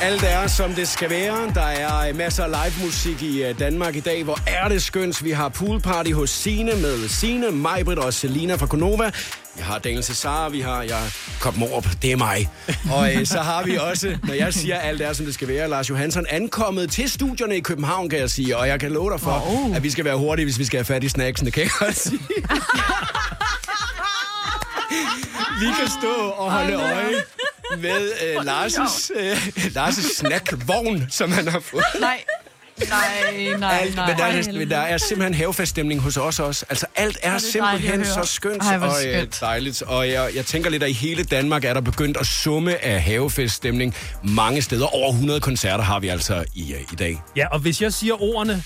Alt er, som det skal være. Der er masser af live musik i øh, Danmark i dag. Hvor er det skønt. Vi har poolparty hos Sine med Sine, Majbrit og Selina fra Konova. Vi har Daniel Cesar, vi har jeg, Kop Morup, det er mig. Og øh, så har vi også, når jeg siger, alt er, som det skal være, Lars Johansson ankommet til studierne i København, kan jeg sige. Og jeg kan love dig for, oh. at vi skal være hurtige, hvis vi skal have fat i snacksen, det kan jeg godt sige. vi kan stå og holde øje med øh, Lars' øh, Lars' snackvogn, som han har fået. Nej. Nej, nej, Alt, nej. men, der er, men der er simpelthen havefeststemning hos os også. Altså, alt er det simpelthen så skønt Ej, og øh, skønt. dejligt. Og jeg, jeg tænker lidt, at i hele Danmark er der begyndt at summe af havefeststemning mange steder. Over 100 koncerter har vi altså i, øh, i dag. Ja, og hvis jeg siger ordene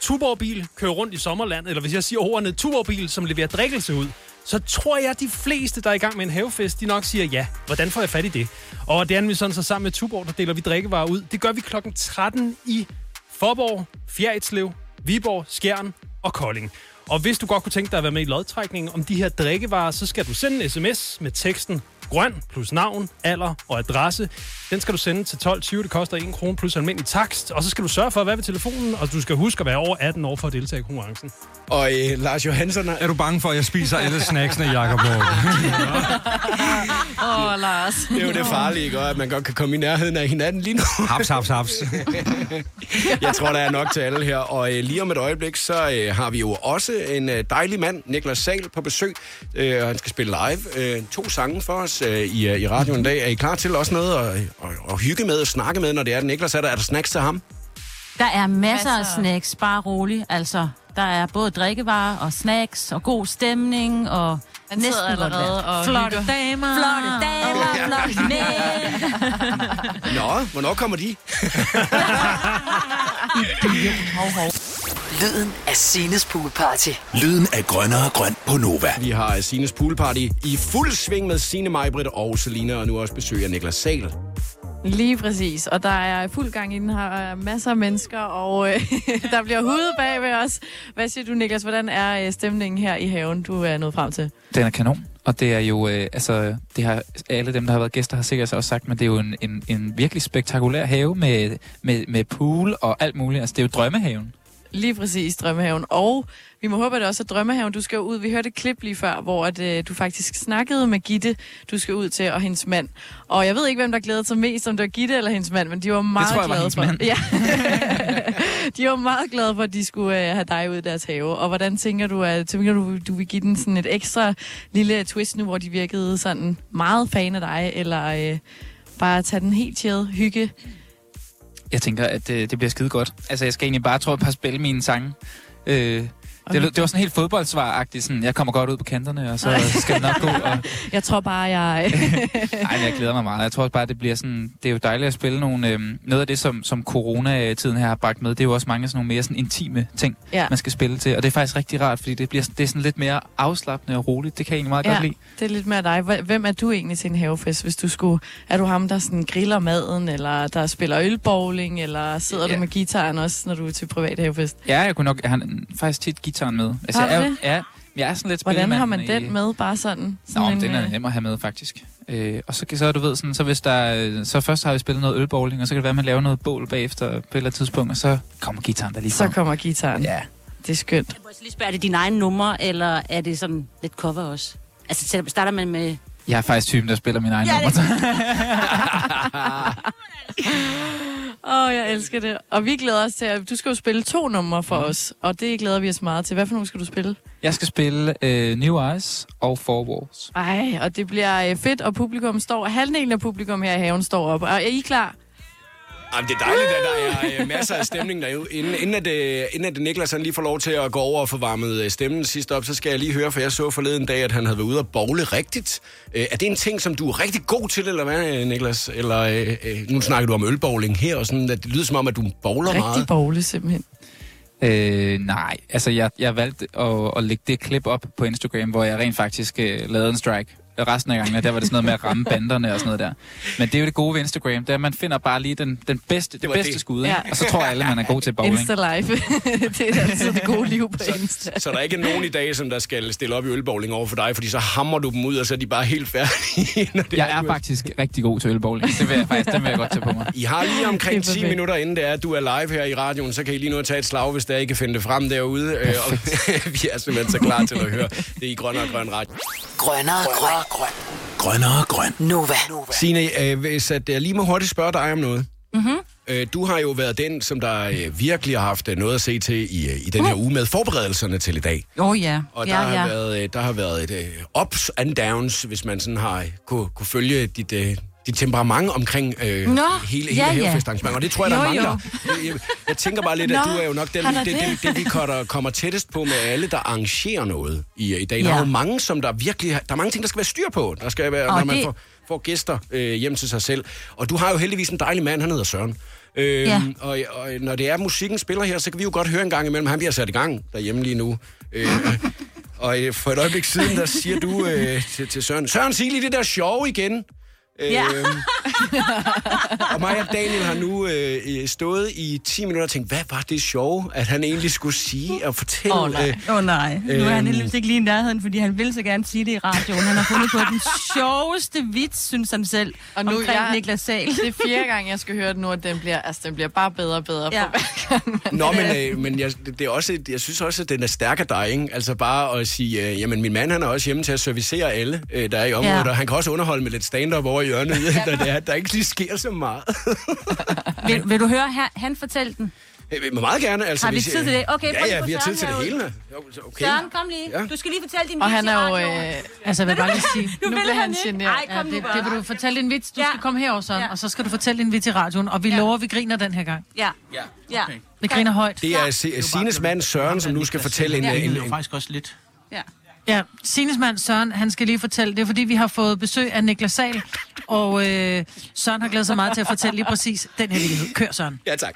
Tuborgbil kører rundt i sommerland, eller hvis jeg siger ordene Tuborgbil, som leverer drikkelse ud, så tror jeg, at de fleste, der er i gang med en havefest, de nok siger ja. Hvordan får jeg fat i det? Og det er vi sådan, så sammen med Tuborg, der deler vi drikkevarer ud. Det gør vi klokken 13 i Forborg, Fjerritslev, Viborg, Skjern og Kolding. Og hvis du godt kunne tænke dig at være med i lodtrækningen om de her drikkevarer, så skal du sende en sms med teksten grøn plus navn, alder og adresse. Den skal du sende til 12.20. Det koster 1 krone plus almindelig takst. Og så skal du sørge for at være ved telefonen, og du skal huske at være over 18 år for at deltage i konkurrencen. Og øh, Lars Johansson... Er du bange for, at jeg spiser alle snacksene, Jacob? Åh, oh, Lars. Det er jo det farlige, ikke? At man godt kan komme i nærheden af hinanden lige nu. Haps, haps, haps. Jeg tror, der er nok til alle her. Og øh, lige om et øjeblik, så øh, har vi jo også en øh, dejlig mand, Niklas Sal, på besøg. Øh, og han skal spille live øh, to sange for os øh, i, øh, i radioen i dag. Er I klar til også noget at, at, at hygge med og snakke med, når det er, at Niklas er der? Er der snacks til ham? Der er masser, Masser. af snacks, bare rolig. Altså, der er både drikkevarer og snacks og god stemning og Han næsten allerede og flotte hygger. damer. Flotte damer, flotte mænd. Nå, hvornår kommer de? Lyden af Sines Poolparty. Lyden af grønnere grøn på Nova. Vi har Sines Poolparty i fuld sving med Signe Majbrit og Selina, og nu også besøg af Niklas Sal. Lige præcis, og der er fuld gang inden her, er masser af mennesker, og øh, der bliver hudet bag ved os. Hvad siger du, Niklas? Hvordan er øh, stemningen her i haven, du er nået frem til? Den er kanon, og det er jo, øh, altså, det har alle dem, der har været gæster, har sikkert også sagt, men det er jo en, en, en virkelig spektakulær have med, med, med pool og alt muligt. Altså, det er jo drømmehaven. Lige præcis, Drømmehaven. Og vi må håbe, at det også er Drømmehaven, du skal ud. Vi hørte et klip lige før, hvor at, øh, du faktisk snakkede med Gitte, du skal ud til, og hendes mand. Og jeg ved ikke, hvem der glædede sig mest, om det var Gitte eller hendes mand, men de var meget tror jeg var glade for. mand. Ja. de var meget glade for, at de skulle øh, have dig ud i deres have. Og hvordan tænker du, at tænker du, du vil give den sådan et ekstra lille twist nu, hvor de virkede sådan meget fan af dig, eller øh, bare tage den helt chill, hygge? Jeg tænker, at øh, det bliver skide godt. Altså, jeg skal egentlig bare, tror jeg, bare spille mine sange. Øh, det, det var sådan helt fodboldsvar-agtigt. Sådan, jeg kommer godt ud på kanterne, og så skal det nok gå. Og, Jeg tror bare, jeg... ej, men jeg glæder mig meget. Jeg tror bare, det bliver sådan... Det er jo dejligt at spille nogle... Øh, noget af det, som, som corona-tiden her har bragt med, det er jo også mange sådan nogle mere sådan intime ting, Ja. man skal spille til. Og det er faktisk rigtig rart, fordi det, bliver, det er sådan lidt mere afslappende og roligt. Det kan jeg egentlig meget Ja, godt lide. det er lidt mere dig. Hvem er du egentlig til en havefest, hvis du skulle... Er du ham, der sådan griller maden, eller der spiller ølbowling, eller sidder Ja. du med gitaren også, når du er til privat havefest? Ja, jeg kunne nok... Har faktisk tit gitaren med. Altså, Har du jeg det? Ja, jeg er sådan lidt Hvordan har man den med, bare sådan? Nå, sådan men den er øh, nem at have med, faktisk. Øh, og så, så du ved, sådan, så hvis der, så først har vi spillet noget ølbowling, og så kan det være, at man laver noget bål bagefter på et eller andet tidspunkt, og så kommer gitaren der lige Så frem. kommer gitaren. Ja. Det er skønt. Jeg må lige spørge, er det dine egne numre, eller er det sådan lidt cover også? Altså, så starter man med... Jeg er faktisk typen, der spiller min egen Ja, nummer. Åh, oh, jeg elsker det. Og vi glæder os til, at du skal jo spille to numre for os, og det glæder vi os meget til. Hvad for nogle skal du spille? Jeg skal spille øh, New Eyes og Four Walls. Ej, og det bliver øh, fedt, og publikum står, halvdelen af publikum her i haven står op. Og er I klar? Jamen, det er dejligt, at der er øh, masser af stemning derude. Inden, inden, at, øh, inden at Niklas han lige får lov til at gå over og få varmet øh, stemmen sidst op, så skal jeg lige høre, for jeg så forleden dag, at han havde været ude og bowle rigtigt. Er det en ting, som du er rigtig god til, eller hvad, Niklas? Eller, nu snakker du om ølbowling her, og sådan, at det lyder som om, at du bowler Rigtig meget. bogle, simpelthen. Øh, nej, altså jeg, jeg valgte at, at lægge det klip op på Instagram, hvor jeg rent faktisk øh, lavede en strike. Resten af gangene, der var det sådan noget med at ramme banderne og sådan noget der. Men det er jo det gode ved Instagram, det er, at man finder bare lige den, den bedste, det bedste det. skud, ikke? Ja. og så tror alle, man er god til bowling. Insta Live. det er altid det gode liv på Insta. Så der er ikke nogen i dag, som der skal stille op i ølbowling over for dig, fordi så hammer du dem ud, og så er de bare helt færdige. Når det Jeg er faktisk rigtig god til ølbowling. Det vil jeg faktisk, den vil jeg godt tage på mig. I har lige omkring Det er 10 perfekt. minutter, inden det er, at du er live her i radioen, så kan I lige nu tage et slag, hvis der ikke kan finde det frem derude. Øh, og vi er simpelthen så klar til at høre det i Grøn og Grøn Radio. Grønnere grøn. Grønnere grøn. Nova. Signe, øh, hvis at jeg lige må hurtigt spørge dig om noget. Mm-hmm. Øh, du har jo været den, som der øh, virkelig har haft øh, noget at se til i, øh, i den her uge med forberedelserne til i dag. Åh oh, ja. Og ja, der, har ja. været, øh, der har været et uh, ups and downs, hvis man sådan har øh, kunne, kunne følge dit, uh, dit temperament omkring øh, Nå, hele, hele ja. havefestarrangementet. Og det tror jeg, der er Jo, mange, jo. der... Jeg, jeg, tænker bare lidt, at Nå, du er jo nok den, det, det, det. det, vi kommer, kommer tættest på med alle, der arrangerer noget i, i dag. Der Ja. er jo mange, som der virkelig... Der er mange ting, der skal være styr på. Der skal være, Og når man det- får, får gæster øh, hjem til sig selv. Og du har jo heldigvis en dejlig mand, han hedder Søren. Øhm, Ja. og, og når det er musikken spiller her, så kan vi jo godt høre en gang imellem. Han bliver sat i gang derhjemme lige nu. Øh, og øh, for et øjeblik siden, der siger du øh, til, til Søren, Søren, sig lige det der sjove igen. Ja. Øhm, og mig og Daniel har nu øh, stået i 10 minutter og tænkt, hvad var det sjove, at han egentlig skulle sige og fortælle? Åh, nej. øh, Åh oh, nej, nu er han Øhm. heldigvis ikke lige i nærheden, fordi han vil så gerne sige det i radioen. Han har fundet på den sjoveste vits, synes han selv, Og nu omkring jeg- Niklas Sahl. Det er fjerde gang, jeg skal høre den nu, og den bliver, altså, den bliver bare bedre og bedre Ja. for hver gang. man- Nå, men, øh, men jeg, det er også, jeg synes også, at den er stærk af dig, ikke? Altså bare at sige, øh, jamen min mand han er også hjemme til at servicere alle, øh, der er i området, Ja. og han kan også underholde med lidt stand-up over hjørnet, ja. når det er, der ikke lige sker så meget. Vil, vil du høre her, han fortalte den? Men meget gerne. Altså, Har vi hvis- tid til det? Okay, ja, lige ja, vi har tid til det hele. Okay. Søren, kom lige. Ja. Du skal lige fortælle din Og vits han er jo... Øh, Altså, jeg vil bare lige sige, Nu bliver han generet. Ej, ja, kom det, nu bare. det vil du fortælle din vits. Du Ja. skal komme herover, Søren, Ja. og så skal du fortælle din vits i radioen. Og vi Ja. lover, at vi griner den her gang. Ja, Ja. ja. Vi griner højt. Det er Sines mand Søren, som nu skal fortælle en... Ja. en, Det er jo en faktisk også lidt. ja. Ja, Sines mand Søren, han skal lige fortælle. Det er fordi, vi har fået besøg af Niklas Sal, og øh, Søren har glædet sig meget til at fortælle lige præcis den her lillehed. Kør, Søren. ja, tak.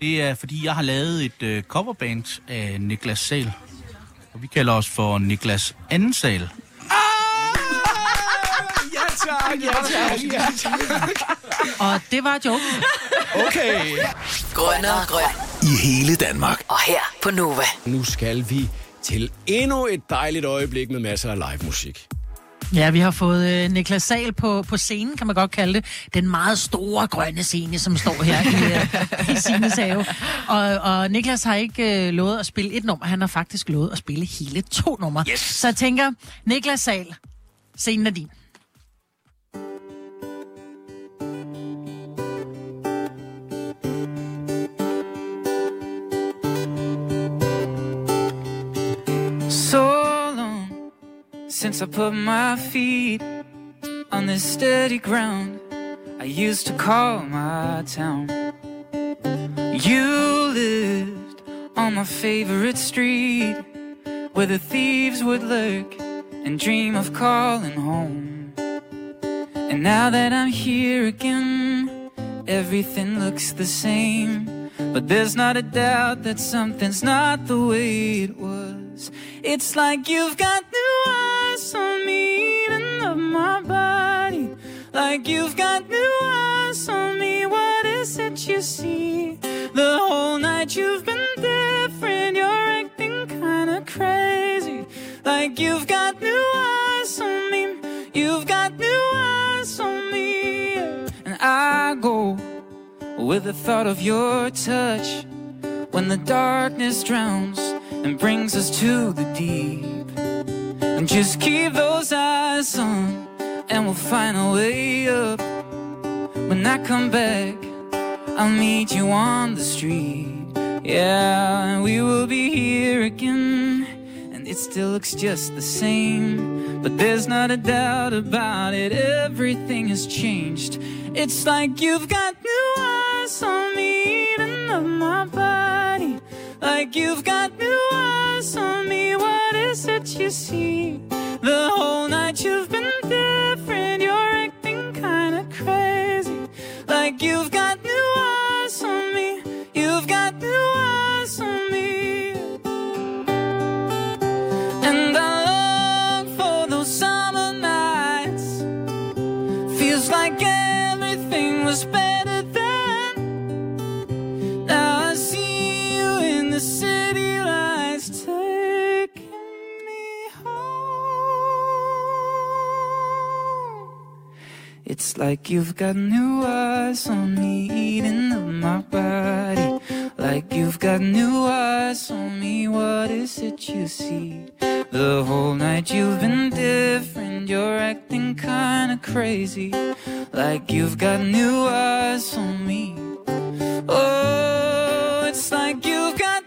Det er, fordi jeg har lavet et øh, coverband af Niklas Sal. Og vi kalder os for Niklas Anden Sal. Ja, tak. Ja, tak. Ja, tak. Og det var joke. Okay. Grønnere grøn. I hele Danmark. Og her på Nova. Nu skal vi til endnu et dejligt øjeblik med masser af live musik. Ja, vi har fået øh, Niklas Sal på, på scenen, kan man godt kalde det. Den meget store grønne scene, som står her i, øh, i Sines have. Og, og Niklas har ikke øh, lovet at spille et nummer, han har faktisk lovet at spille hele to numre. Yes. Så jeg tænker, Niklas Sal, scenen er din. Since I put my feet on this steady ground I used to call my town. You lived on my favorite street where the thieves would lurk and dream of calling home. And now that I'm here again, everything looks the same. But there's not a doubt that something's not the way it was. It's like you've got new eyes on me, eating up my body. Like you've got new eyes on me. What is it you see? The whole night you've been different. You're acting kinda crazy. Like you've got new eyes on me. You've got new eyes on me. And I go with the thought of your touch when the darkness drowns and brings us to the deep. And just keep those eyes on, and we'll find a way up. When I come back, I'll meet you on the street. Yeah, and we will be here again, and it still looks just the same. But there's not a doubt about it, everything has changed. It's like you've got new eyes on me, eating up my body like you've got new eyes on me. What is it you see? The whole night you've been different. You're acting kinda crazy, like you've got new eyes on me. You've got new eyes on me. And I long for those summer nights. Feels like everything was better. It's like you've got new eyes on me, eating up my body. Like you've got new eyes on me, what is it you see? The whole night you've been different, you're acting kinda crazy. Like you've got new eyes on me. Oh, it's like you've got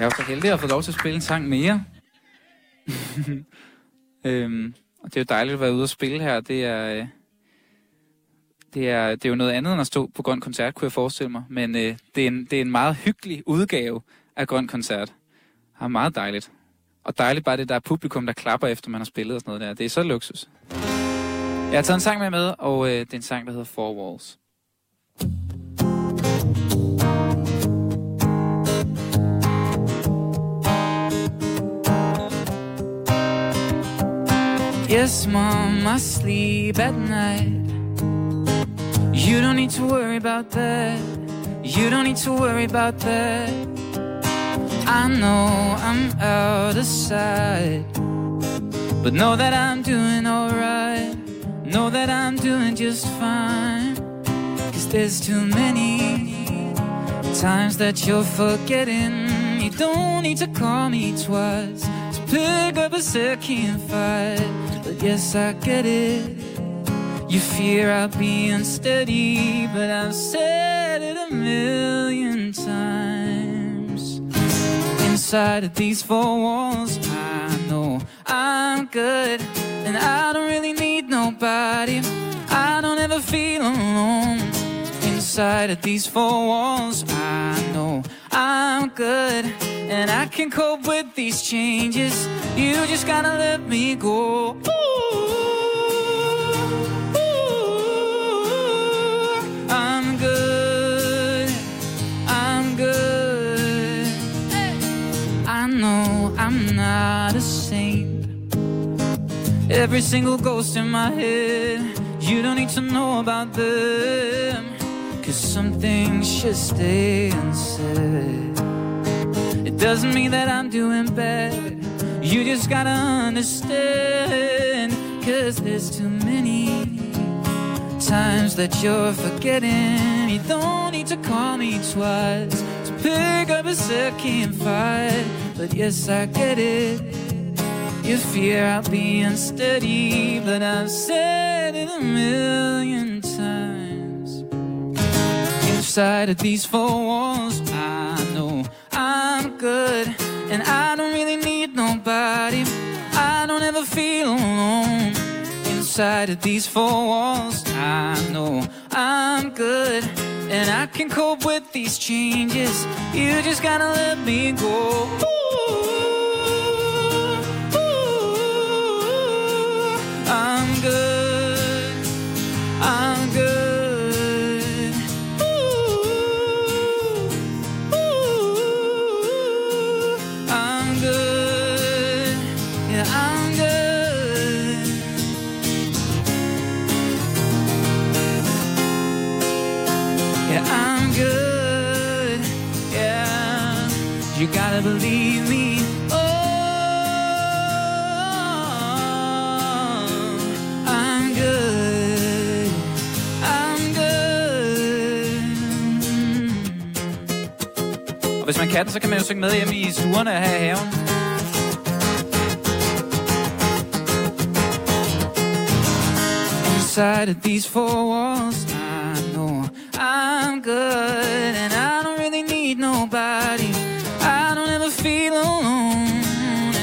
jeg er jo så heldig at få lov til at spille en sang mere. øhm, og det er jo dejligt at være ude og spille her. Det er, øh, det er, det er jo noget andet end at stå på Grøn Koncert, kunne jeg forestille mig. Men øh, det, er en, det er en meget hyggelig udgave af Grøn Koncert. Det er meget dejligt. Og dejligt bare det, der er publikum, der klapper efter, man har spillet og sådan noget der. Det er så luksus. Jeg har taget en sang med med, og øh, det er en sang, der hedder Four Walls. Yes, mom, I sleep at night. You don't need to worry about that. You don't need to worry about that. I know I'm out of sight. But know that I'm doing alright. Know that I'm doing just fine. Cause there's too many times that you're forgetting. You don't need to call me twice pick up a second fight. But yes, I get it. You fear I'll be unsteady, but I've said it a million times. Inside of these four walls, I know I'm good, and I don't really need nobody. I don't ever feel alone. Inside of these four walls, I know I'm good, and I can cope with these changes. You just gotta let me go. Ooh, ooh, I'm good. I'm good. I know I'm not a saint. Every single ghost in my head, you don't need to know about them. Cause should stay unsaid. It doesn't mean that I'm doing bad. You just gotta understand. Cause there's too many times that you're forgetting. You don't need to call me twice to pick up a second fight. But yes, I get it. You fear I'll be unsteady, but I've said it a million times. Inside of these four walls, I know I'm good, and I don't really need nobody. I don't ever feel alone. Inside of these four walls, I know I'm good, and I can cope with these changes. You just gotta let me go. I'm good. Hvis man kan så kan man jo synge med hjemme i stuerne her i haven. Inside er of these four walls, I know I'm good, and I don't really need nobody. I don't ever feel alone.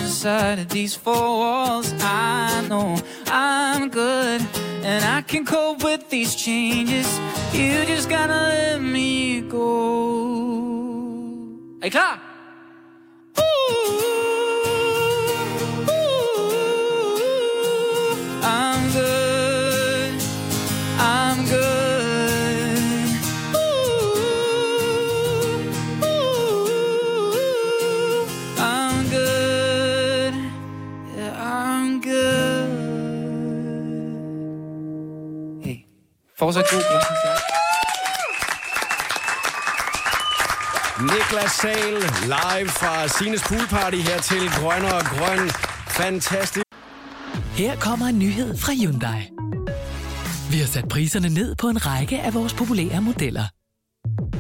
inside of these four walls. I know I'm good and I can cope with these changes. You just gotta let me go. Klar? I'm good. I'm good. I'm good. Yeah, I'm good. Hey, Niklas Sal live fra Sines Poolparty her til Grønner og Grøn. Fantastisk. Her kommer en nyhed fra Hyundai. Vi har sat priserne ned på en række af vores populære modeller.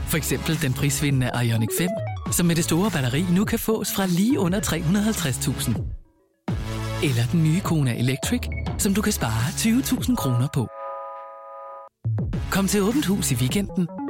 For eksempel den prisvindende Ioniq 5, som med det store batteri nu kan fås fra lige under 350.000. Eller den nye Kona Electric, som du kan spare 20.000 kroner på. Kom til Åbent Hus i weekenden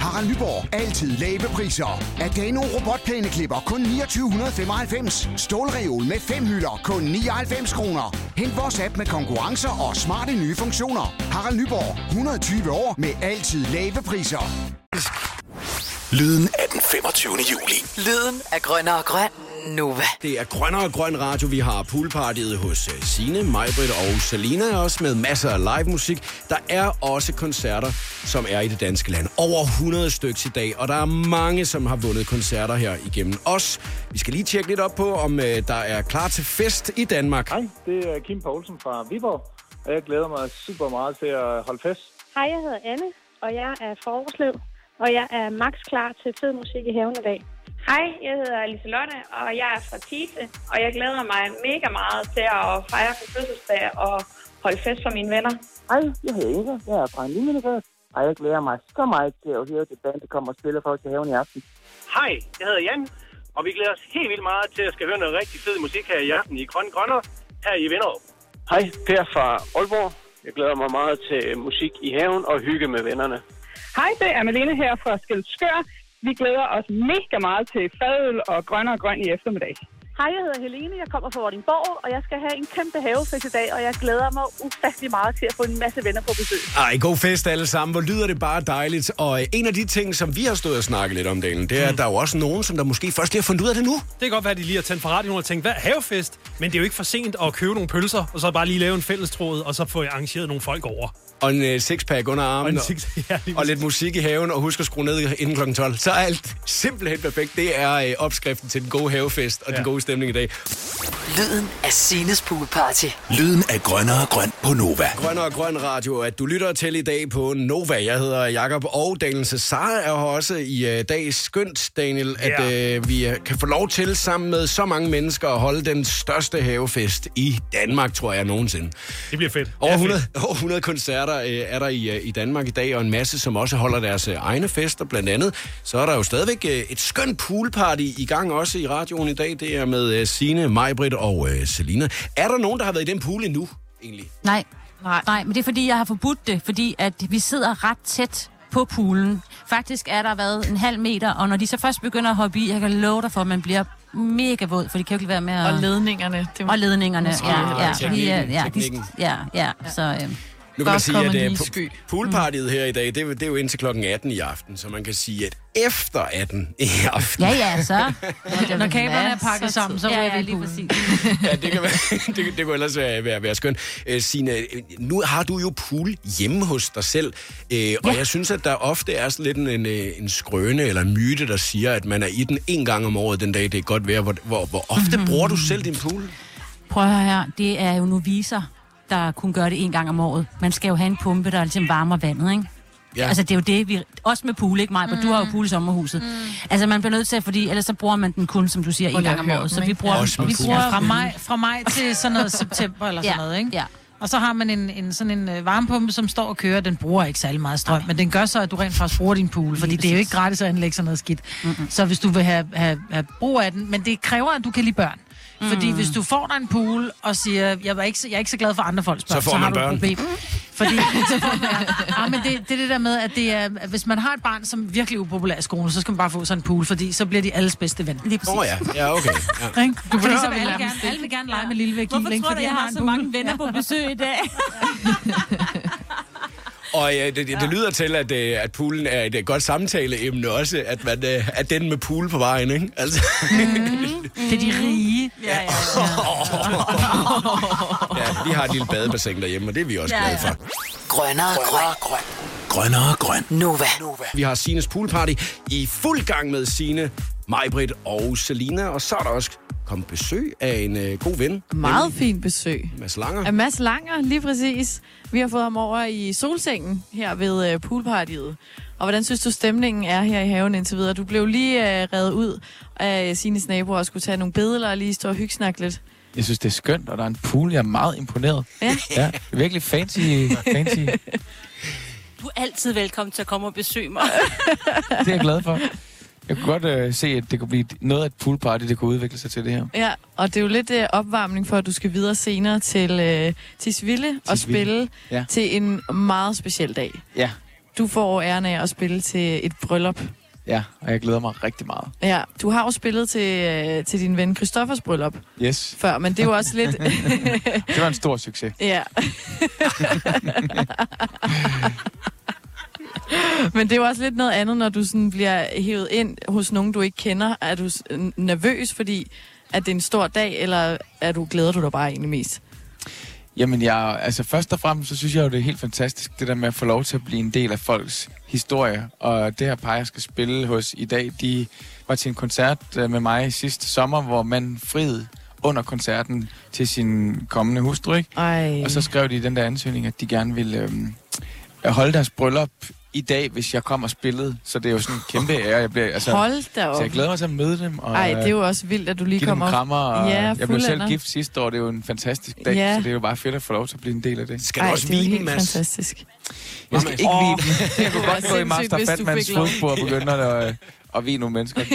Harald Nyborg. Altid lave priser. Adano robotplæneklipper kun 2995. Stålreol med fem hylder kun 99 kroner. Hent vores app med konkurrencer og smarte nye funktioner. Harald Nyborg. 120 år med altid lave priser. Lyden af den 25. juli. Lyden af grønner og grøn. Nova. Det er Grønner og Grøn Radio. Vi har poolpartiet hos øh, Sine, Majbrit og Selina, også med masser af live musik. Der er også koncerter, som er i det danske land. Over 100 stykker i dag, og der er mange, som har vundet koncerter her igennem os. Vi skal lige tjekke lidt op på, om øh, der er klar til fest i Danmark. Hej, det er Kim Poulsen fra Viborg, og jeg glæder mig super meget til at holde fest. Hej, jeg hedder Anne, og jeg er fra Aarhuslev, og jeg er max klar til fed musik i haven i dag. Hej, jeg hedder Liselotte, og jeg er fra Tise, og jeg glæder mig mega meget til at fejre min fødselsdag og holde fest for mine venner. Hej, jeg hedder Inga. Jeg er fra en lille og jeg glæder mig så meget til at høre det band, der kommer og spiller for os til haven i aften. Hej, jeg hedder Jan, og vi glæder os helt vildt meget til at skal høre noget rigtig fed musik her i aften i Grøn Grønner, her i Vinderup. Hej, Per fra Aalborg. Jeg glæder mig meget til musik i haven og hygge med vennerne. Hej, det er Malene her fra Skældskør. Vi glæder os mega meget til fadøl og grønner og grøn i eftermiddag. Hej, jeg hedder Helene, jeg kommer fra Vordingborg, og jeg skal have en kæmpe havefest i dag, og jeg glæder mig ufattelig meget til at få en masse venner på besøg. Ej, god fest alle sammen. Hvor lyder det bare dejligt. Og øh, en af de ting, som vi har stået og snakket lidt om, Dalen, det er, at der er jo også nogen, som der måske først lige har fundet ud af det nu. Det kan godt være, at de lige har tændt for radioen og tænkt, hvad havefest? Men det er jo ikke for sent at købe nogle pølser, og så bare lige lave en fællestråd, og så få arrangeret nogle folk over. Og en uh, sixpack under armen, Og six- ja, og lidt musik i haven, og husk at skrue ned inden kl. 12. Så er alt simpelthen perfekt. Det er uh, opskriften til den gode havefest og ja. den gode stemning i dag. Lyden af Sines Poolparty. Lyden af grønner og grøn på Nova. Grøn og Grøn Radio, at du lytter til i dag på Nova. Jeg hedder Jakob og Daniel Cesar er her også i uh, dag. Skønt, Daniel, at uh, vi uh, kan få lov til sammen med så mange mennesker at holde den største havefest i Danmark, tror jeg nogensinde. Det bliver fedt. Over Ja, 100, fedt. over 100 koncerter øh, er der i, øh, i Danmark i dag, og en masse, som også holder deres øh, egne fester. Blandt andet, så er der jo stadigvæk øh, et skønt poolparty i gang også i radioen i dag. Det er med øh, Signe, Majbrit og øh, Selina. Er der nogen, der har været i den pool endnu, egentlig? Nej. Nej. Nej, men det er fordi, jeg har forbudt det, fordi at vi sidder ret tæt på poolen. Faktisk er der været en halv meter, og når de så først begynder at hoppe i, jeg kan love dig for, at man bliver mega våd, for de kan jo ikke være med at... Og ledningerne. Det og ledningerne, ja, ja, er- ja, de, Teknikken. ja, ja, så... Øh, Nu kan man sige, at uh, sky. poolpartiet her i dag, det, er jo- det er jo indtil klokken 18 i aften, så man kan sige, at efter 18 i aften... Ja, ja, så. Når kablerne er pakket sammen, så ja, ja, vi lige præcis. ja, det, kan være, det, det kunne ellers være, være, være skønt. Øh, Signe, øh, nu har du jo pool hjemme hos dig selv, øh, og Ja. jeg synes, at der ofte er sådan lidt en, en, øh, en skrøne eller en myte, der siger, at man er i den en gang om året den dag, det er godt vejr. Hvor, hvor, hvor ofte Mhm. bruger du selv din pool? Prøv at høre her, det er jo noviser, der kun gør det en gang om året. Man skal jo have en pumpe, der ligesom varmer vandet, ikke? Ja. Altså, det er jo det, vi... Også med pool, ikke mig? Mm. Du har jo pool i sommerhuset. Mm. Altså, man bliver nødt til, fordi ellers så bruger man den kun, som du siger, en gang at om året. Så vi bruger, Også vi bruger Fra maj, fra maj til sådan noget september eller sådan Ja, noget, ikke? ja. Og så har man en, en sådan en øh, varmepumpe, som står og kører. Den bruger ikke særlig meget strøm, men den gør så, at du rent faktisk bruger din pool, fordi det er jo ikke gratis at anlægge sådan noget skidt. Mm-hmm. Så hvis du vil have, have, have brug af den, men det kræver, at du kan lide børn. Fordi Mm. hvis du får dig en pool og siger, jeg er ikke, så- jeg er ikke så glad for andre folks børn, Så får så har man du et børn. problem. Fordi, ja, men det, det er det der med, at, det er, at hvis man har et barn, som er virkelig upopulær i skolen, så skal man bare få sådan en pool, fordi så bliver de alles bedste ven. Lige præcis. Åh oh, ja, ja, okay. Ja. Ikke? Fordi så vi vil alle, gerne, alle vil gerne lege med lille Væk Hvorfor tror du, jeg har så mange venner på besøg i dag? Og ja, det, det, det lyder til, at, øh, at poolen er et øh, godt samtaleemne også, at man øh, er den med pool på vejen, ikke? Altså, Det er de rige. Ja, ja. ja, vi har et lille badebassin derhjemme, og det er vi også Ja, glade ja. for. Grønnere grøn. Grønnere grøn. Nova. Vi har Sines poolparty i fuld gang med Sine, Majbrit og Selina, og så er der også kommet besøg af en øh, god ven. Meget fint besøg. Mads Langer. Af Mads Langer, lige præcis. Vi har fået ham over i solsengen her ved øh, poolpartiet. Og hvordan synes du, stemningen er her i haven indtil videre? Du blev lige øh, reddet ud af sine naboer og skulle tage nogle billeder og lige stå og hyggesnakke lidt. Jeg synes, det er skønt, og der er en pool. Jeg er meget imponeret. Ja. ja det er virkelig fancy. fancy. Du er altid velkommen til at komme og besøge mig. Det er jeg glad for. Jeg kunne godt øh, se, at det kunne blive noget af et poolparty, det kunne udvikle sig til det her. Ja, og det er jo lidt øh, opvarmning for, at du skal videre senere til øh, Tisvilde og spille Ja. til en meget speciel dag. Ja, Du får æren af at spille til et bryllup. ja, og jeg glæder mig rigtig meget. Ja, du har jo spillet til, øh, til din ven Christoffers bryllup Yes. før, men det jo også lidt... Det var en stor succes. ja. men det er jo også lidt noget andet, når du sådan bliver hævet ind hos nogen, du ikke kender. Er du nervøs, fordi at det er en stor dag, eller er du, glæder du dig bare egentlig mest? Jamen, jeg, altså først og fremmest, så synes jeg jo, det er helt fantastisk, det der med at få lov til at blive en del af folks historie. Og det her par, jeg skal spille hos i dag, de var til en koncert øh, med mig sidste sommer, hvor man friede under koncerten til sin kommende hustru, ikke? Ej. Og så skrev de i den der ansøgning, at de gerne ville øhm, holde deres bryllup i dag, hvis jeg kom og spillede. Så det er jo sådan en kæmpe ære. Jeg bliver, altså, Hold da op. Så jeg glæder mig til at møde dem. Og, Ej, det er jo også vildt, at du lige kommer... krammer. Og Ja, jeg blev selv gift sidste år. Det er jo en fantastisk dag, Ja. så det er jo bare fedt at få lov til at blive en del af det. Skal Ej, du også det er jo vine, helt Mads? fantastisk. Jeg skal ikke vide den. Jeg kunne godt gå i Master Fatmans fodspor og begynde at, øh, at vide nogle mennesker.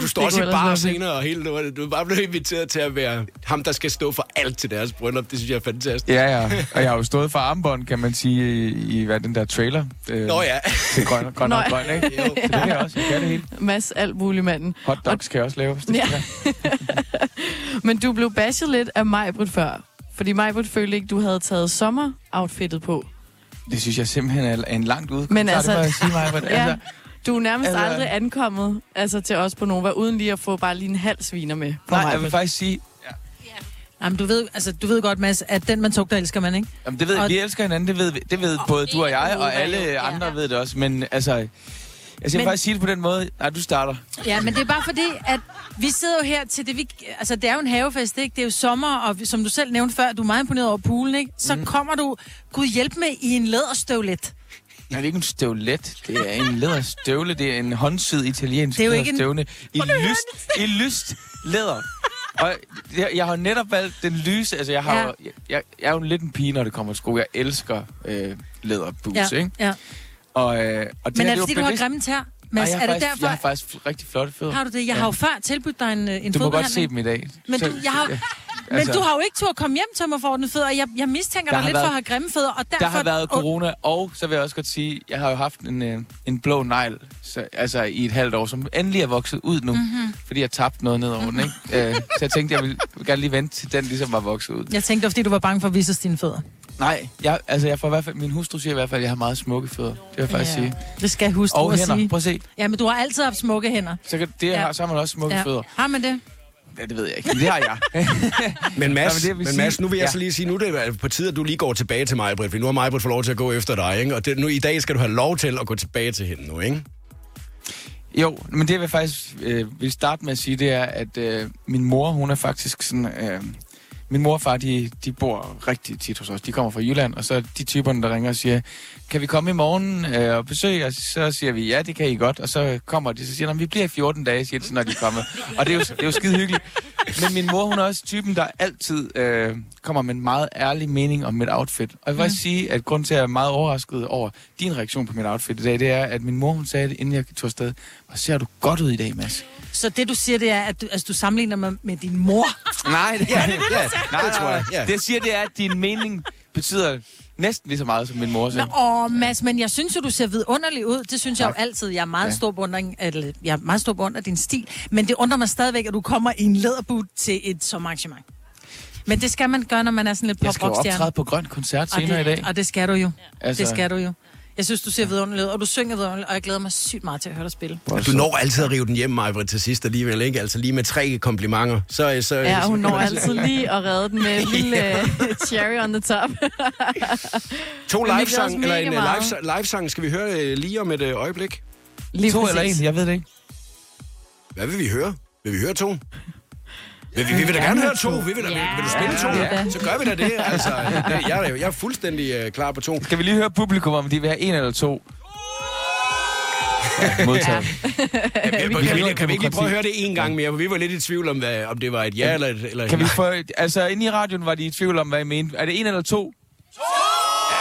Du står også i bar senere og hele lortet. Du er bare blevet inviteret til at være ham, der skal stå for alt til deres bryllup. Det synes jeg er fantastisk. Ja, ja. Og jeg har jo stået for armbånd, kan man sige, i, hvad, den der trailer. Øh, Nå ja. Til grøn, grøn og grøn, ikke? Så det kan jeg også. Jeg kan det hele. Mads alt muligt manden. Hotdogs kan jeg også lave, hvis det Ja. Men du blev bashed lidt af Majbrit før. Fordi Majbrit følte ikke, du havde taget sommeroutfittet på. Det synes jeg simpelthen er en langt ude. Men altså, det sige mig. Men, ja, altså, du er nærmest altså- aldrig ankommet altså, til os på Nova, uden lige at få bare lige en halv sviner med. nej, jeg vil faktisk sige, Jamen, du ved, altså, du ved godt, Mads, at den man tugter, elsker man, ikke? Jamen, det ved, Og- vi elsker hinanden, det ved, vi- det ved både du og jeg, og alle jo, ja. andre ved det også. Men altså, jeg skal Men- faktisk sige det på den måde. Nej, du starter. Ja, men det er bare fordi, at vi sidder jo her til det, vi... Altså, det er jo en havefest, ikke? Det er jo sommer, og som du selv nævnte før, du er meget imponeret over poolen, ikke? Så mm. kommer du, gud hjælp med, i en læderstøvlet. Nej, det er ikke en støvlet. Det er en læderstøvle. Det er en håndsyd italiensk Det er jo ikke en-. I lyst, I lyst læder. Og jeg, jeg har netop valgt den lyse. Altså, jeg, har, Ja. jeg, jeg, jeg er jo lidt en pige, når det kommer til sko. Jeg elsker øh, læderboots, Ja, ikke? ja. Og, øh, og det Men her, er det fordi du har grimme tær? Mads, jeg er har det faktisk, derfor... Jeg har faktisk rigtig flotte fødder. Har du det? Jeg Ja. har jo før tilbudt dig en, øh, en Du må godt se dem i dag. Men, du, jeg har. Men Altså- du har jo ikke tur at komme hjem til mig for ordnet fødder, og jeg, jeg mistænker dig lidt for været- at have grimme fødder, og derfor... Der har været corona, og så vil jeg også godt sige, jeg har jo haft en, øh, en blå negl så, altså i et halvt år, som endelig er vokset ud nu, Mhm. mm-hmm. fordi jeg tabte noget ned over den. Ikke? Øh, så jeg tænkte, jeg ville gerne lige vente til den ligesom var vokset ud. Jeg tænkte, fordi du var bange for at vise os dine fødder. Nej, jeg, altså jeg får i hvert fald, min hustru siger i hvert fald, at jeg har meget smukke fødder. Det vil jeg faktisk Ja. sige. Det skal huske Og at hænder. sige. Prøv at se. Ja, men du har altid haft smukke hænder. Så, kan, det Ja. har, så har man også smukke Ja. fødder. Har man det? Ja, det ved jeg ikke, det har jeg. Men Mads, Nå, men vil men sige- Mads nu vil jeg Ja. så lige sige, nu er det på tide, at du lige går tilbage til mig, Britt, for nu har mig, fået lov til at gå efter dig, ikke? Og det, nu, i dag skal du have lov til at gå tilbage til hende nu, ikke? Jo, men det vil jeg faktisk øh, vil starte med at sige, det er, at øh, min mor, hun er faktisk sådan... Øh, Min mor og far, de, de bor rigtig tit hos os. De kommer fra Jylland, og så er de typerne, der ringer og siger, kan vi komme i morgen øh, og besøge? Og så siger vi, ja, det kan I godt. Og så kommer de, så siger de, vi bliver i 14 dage, siger de, når de kommer. Og det er jo, det er jo skide hyggeligt. Men min mor, hun er også typen, der altid øh, kommer med en meget ærlig mening om mit outfit. Og jeg vil faktisk sige, at grund til, at jeg er meget overrasket over din reaktion på mit outfit i dag, det er, at min mor, hun sagde det, inden jeg tog afsted, hvor ser du godt ud i dag, Mads. Så det, du siger, det er, at du, altså, du sammenligner mig med din mor. Nej, det, Ja, det det, ja, nej, Det tror jeg, ja. Det jeg siger, det er, at din mening betyder næsten lige så meget som min mor selv. åh, Mads, men jeg synes jo, du ser vidunderlig ud. Det synes jeg jo Tak. altid. Jeg er meget Ja. stor beundring, eller, jeg er meget stor beundring af din stil. Men det undrer mig stadigvæk, at du kommer i en læderboot til et sommerarrangement. Men det skal man gøre, når man er sådan lidt Jeg skal jo optræde på Grøn Koncert Og senere det, i dag. Og det skal du jo. Altså- Det skal du jo. Jeg synes, du ser vidunderlig ud, og du synger vidunderligt, og jeg glæder mig sygt meget til at høre dig spille. Du når altid at rive den hjem, Majbrit, til sidst alligevel, ikke? Altså lige med tre komplimenter. Så, så, Ja, hun når altid lige at redde den med en lille cherry on the top. To livesang, eller en meget. live, livesang skal vi høre øh, lige om et øh, øjeblik. Lige to eller præcis. en, jeg ved det ikke. Hvad vil vi høre? Vil vi høre to? Vil vi, vi vil da gerne høre to. Vi vil, da, vil, vil du spille to? Ja. Så gør vi da det. Altså, det, jeg, er, jeg er fuldstændig øh, klar på to. Skal vi lige høre publikum, om de vil have en eller to? Ja, modtaget. Kan, kan, vi, kan, vi, kan vi ikke lige prøve at høre det en gang mere? For vi var lidt i tvivl om, hvad, om det var et ja eller et, eller Kan vi få, altså, inde i radioen var de i tvivl om, hvad I mente. Er det en eller to?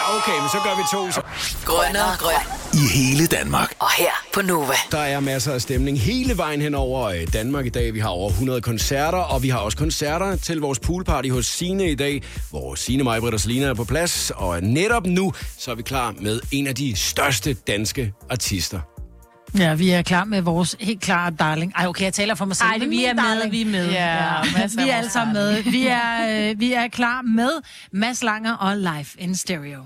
Ja, okay, men så gør vi to. Så. Grønnere grøn. I hele Danmark. Og her på Nova. Der er masser af stemning hele vejen hen over øh, Danmark i dag. Vi har over 100 koncerter, og vi har også koncerter til vores poolparty hos Sine i dag, hvor Sine, Majbrit og Selina er på plads. Og netop nu, så er vi klar med en af de største danske artister. Ja, vi er klar med vores helt klare darling. Ej, okay, jeg taler for mig selv. Ej, vi er med, vi er med. Ja, af vi er alle sammen med. Vi er, øh, vi er klar med Mads Langer og Live in Stereo.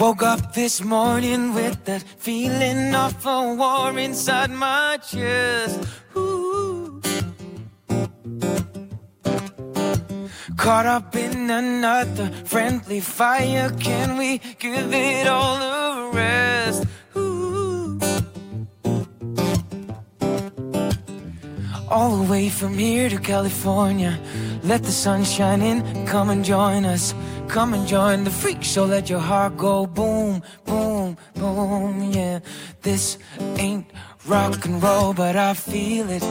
Woke up this morning with that feeling of a war inside my chest. Ooh. Caught up in another friendly fire. Can we give it all a rest? Ooh. All the way from here to California. Let the sun shine in. Come and join us. Come and join the freak show. Let your heart go boom, boom, boom. Yeah, this ain't rock and roll, but I feel it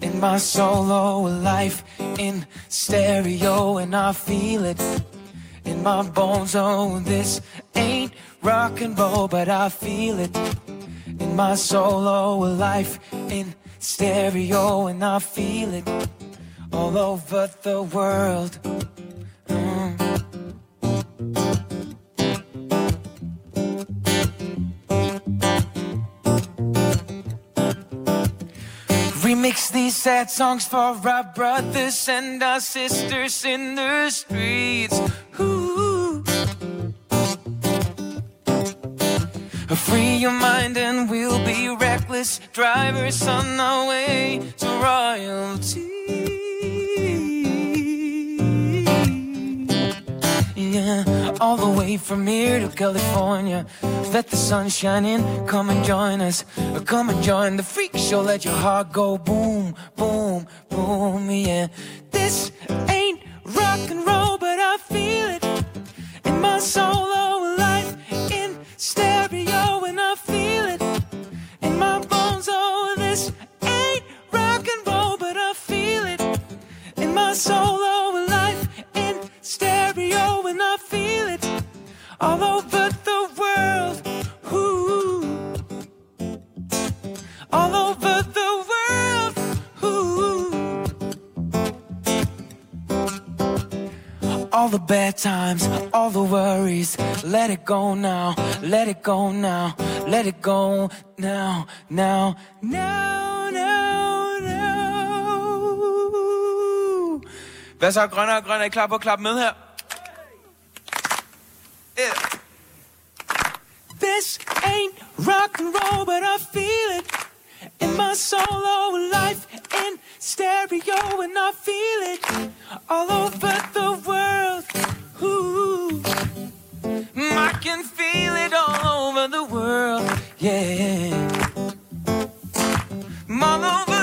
in my solo life in stereo, and I feel it in my bones. Oh, this ain't rock and roll, but I feel it in my solo life in stereo, and I feel it all over the world. Remix these sad songs for our brothers and our sisters in the streets. Ooh. Free your mind and we'll be reckless drivers on our way to royalty. All the way from here to California. Let the sun shine in, come and join us. Come and join the freak show, let your heart go boom, boom, boom. Yeah, this ain't rock and roll, but I feel it in my solo oh, life in stereo, and I feel it in my bones. Oh, this ain't rock and roll, but I feel it in my soul. Stereo, and I feel it all over the world. Ooh. All over the world. Ooh. All the bad times, all the worries, let it go now, let it go now, let it go now, now, now, now, now. Hvad så, grønne og grønne? Er I klar på at klappe med her? Yeah. This ain't rock and roll, but I feel it in my soul. Oh, life in stereo, and I feel it all over the world. Ooh, I can feel it all over the world. Yeah, all over.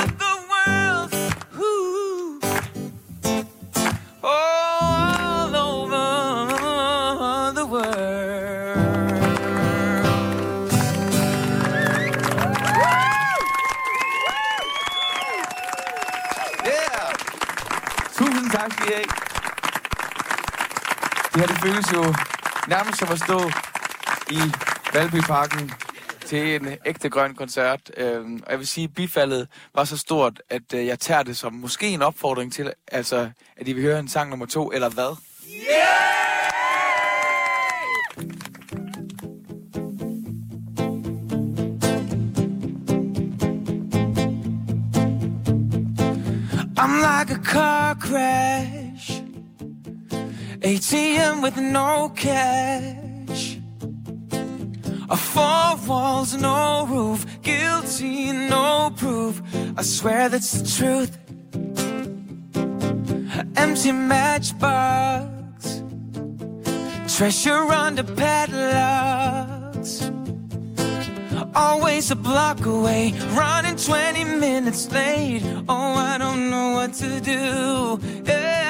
Føles jo nærmest som at stå i Valbyparken til en ægte grøn koncert. Øhm, og jeg vil sige, at bifaldet var så stort, at øh, jeg tager det som måske en opfordring til, altså, at I vil høre en sang nummer to, eller hvad? Yeah! I'm like a car crash. ATM with no cash. A four walls, no roof. Guilty, no proof. I swear that's the truth. Empty matchbox. Treasure under padlocks. Always a block away, running 20 minutes late. Oh, I don't know what to do. Yeah.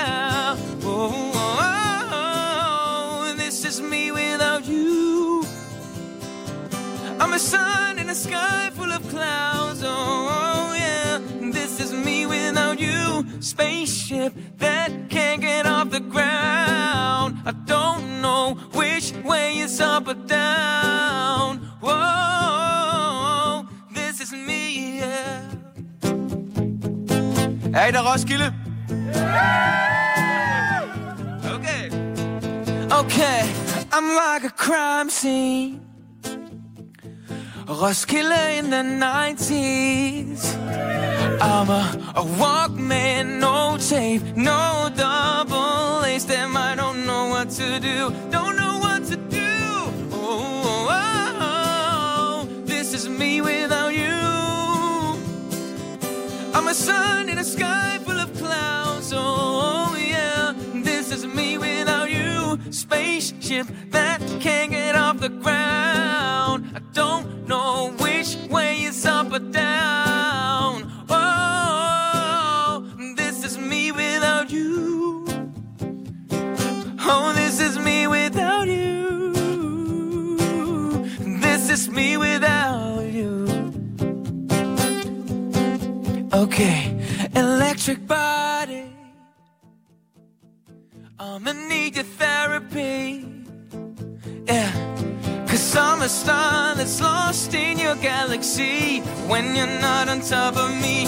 In a sky full of clouds. Oh, yeah. This is me without you. Spaceship that can't get off the ground. I don't know which way is up or down. Whoa, this is me, yeah. I der, Roskilde? Okay. Okay, I'm like a crime scene. Roskilde in the 90s. I'm a, a Walkman, no tape, no double A's. Damn, I don't know what to do. Don't know what to do. Oh, oh, oh, oh. this is me without you. I'm a sun in a sky full of clouds. Oh, oh yeah, this is me without you. Spaceship that can't get off the ground. Don't know which way is up or down. Oh, this is me without you. Oh, this is me without you. This is me without you. Okay, electric body. I'ma need your therapy. Yeah. I'm a star that's lost in your galaxy. When you're not on top of me.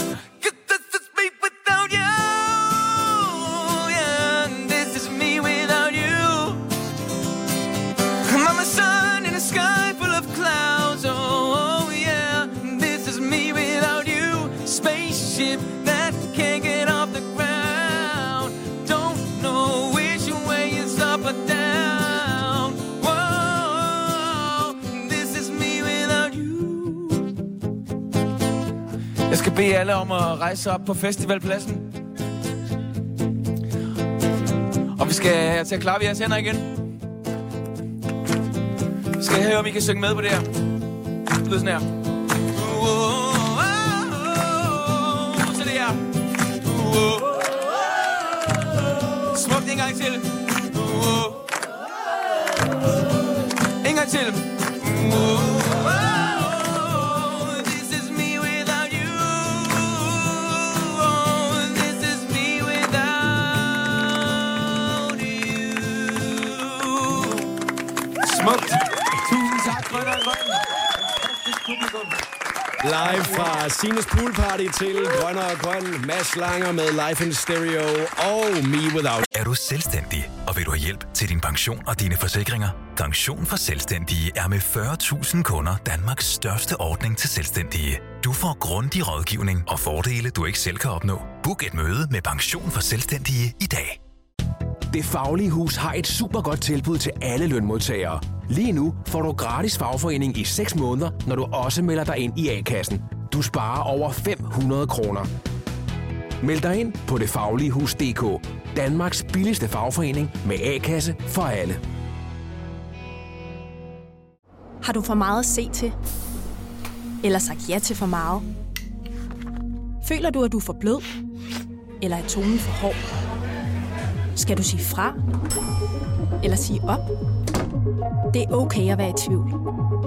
Jeg skal bede alle om at rejse op på festivalpladsen. Og vi skal have til at klappe jeres hænder igen. Vi skal høre, om I kan synge med på det her. Det lyder sådan her. Så det her. Smukt en gang til. Sines Poolparty til Grønner og Grøn. Mads Langer med Life in Stereo og Me Without. Er du selvstændig, og vil du have hjælp til din pension og dine forsikringer? Pension for Selvstændige er med 40.000 kunder Danmarks største ordning til selvstændige. Du får grundig rådgivning og fordele, du ikke selv kan opnå. Book et møde med Pension for Selvstændige i dag. Det Faglige Hus har et super godt tilbud til alle lønmodtagere. Lige nu får du gratis fagforening i 6 måneder, når du også melder dig ind i A-kassen. Du sparer over 500 kroner. Meld dig ind på detfagligehus.dk. Danmarks billigste fagforening med A-kasse for alle. Har du for meget at se til? Eller sagt ja til for meget? Føler du, at du er for blød? Eller er tonen for hård? Skal du sige fra? Eller sige op? Det er okay at være i tvivl.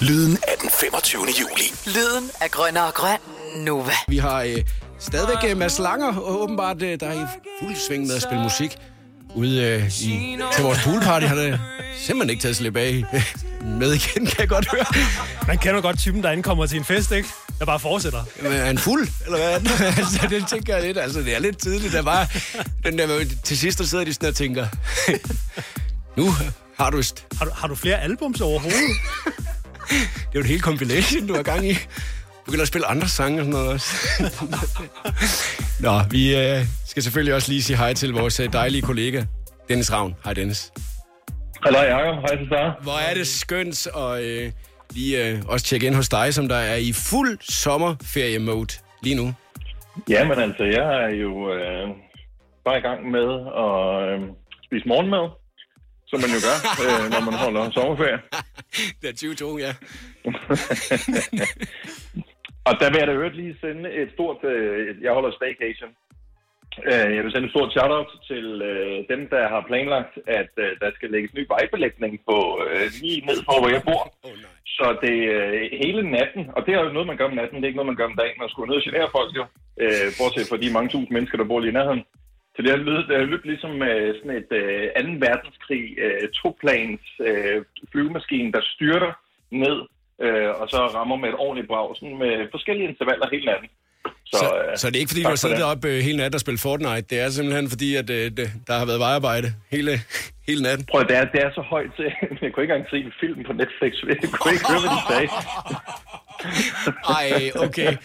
Lyden af den 25. juli. Lyden af grønner og grøn. Nova. Vi har øh, stadigvæk øh, Mads Langer, og åbenbart, øh, der er i fuld sving med at spille musik. Ude øh, i, til vores poolparty har det simpelthen ikke taget slip af med igen, kan jeg godt høre. Man kender godt typen, der indkommer til en fest, ikke? Jeg bare fortsætter. Men er han fuld, eller hvad er den? altså, det tænker jeg lidt. Altså, det er lidt tidligt. Der var, den der, til sidst der sidder de sådan og tænker, nu har du... St- Har du, har du flere albums overhovedet? det er jo et helt compilation, du har gang i. Begynder at spille andre sange og sådan noget også. Nå, vi øh, skal selvfølgelig også lige sige hej til vores øh, dejlige kollega, Dennis Ravn. Hej, Dennis. Hallo Jacob, hej Cesar. Hvor er det skønt at øh, lige øh, også tjekke ind hos dig, som der er i fuld sommerferie-mode lige nu. Ja, men altså, jeg er jo øh, bare i gang med at øh, spise morgenmad, som man jo gør, øh, når man holder sommerferie. Det er 22, ja. Og der vil jeg da øvrigt lige sende et stort... Øh, jeg holder staycation. Øh, jeg vil sende et stort shout-out til øh, dem, der har planlagt, at øh, der skal lægges ny vejbelægning på øh, lige ned for, hvor jeg bor. Så det er øh, hele natten, og det er jo noget, man gør om natten, det er ikke noget, man gør om dagen. Man skulle ned og genere folk jo, øh, bortset fra de mange tusind mennesker, der bor lige i nærheden. Så det har lyttet, det har lyttet ligesom øh, sådan et øh, 2. verdenskrig øh, toplans øh, flyvemaskine, der styrter ned, øh, og så rammer med et ordentligt brag, sådan med forskellige intervaller hele natten. Så, så, så det er ikke, fordi du har siddet det. deroppe øh, hele natten og spillet Fortnite. Det er simpelthen fordi, at øh, det, der har været vejarbejde hele, hele natten. Prøv, det er, det er så højt til, jeg kunne ikke engang se en film på Netflix, jeg kunne ikke høre, hvad de sagde. Ej, okay.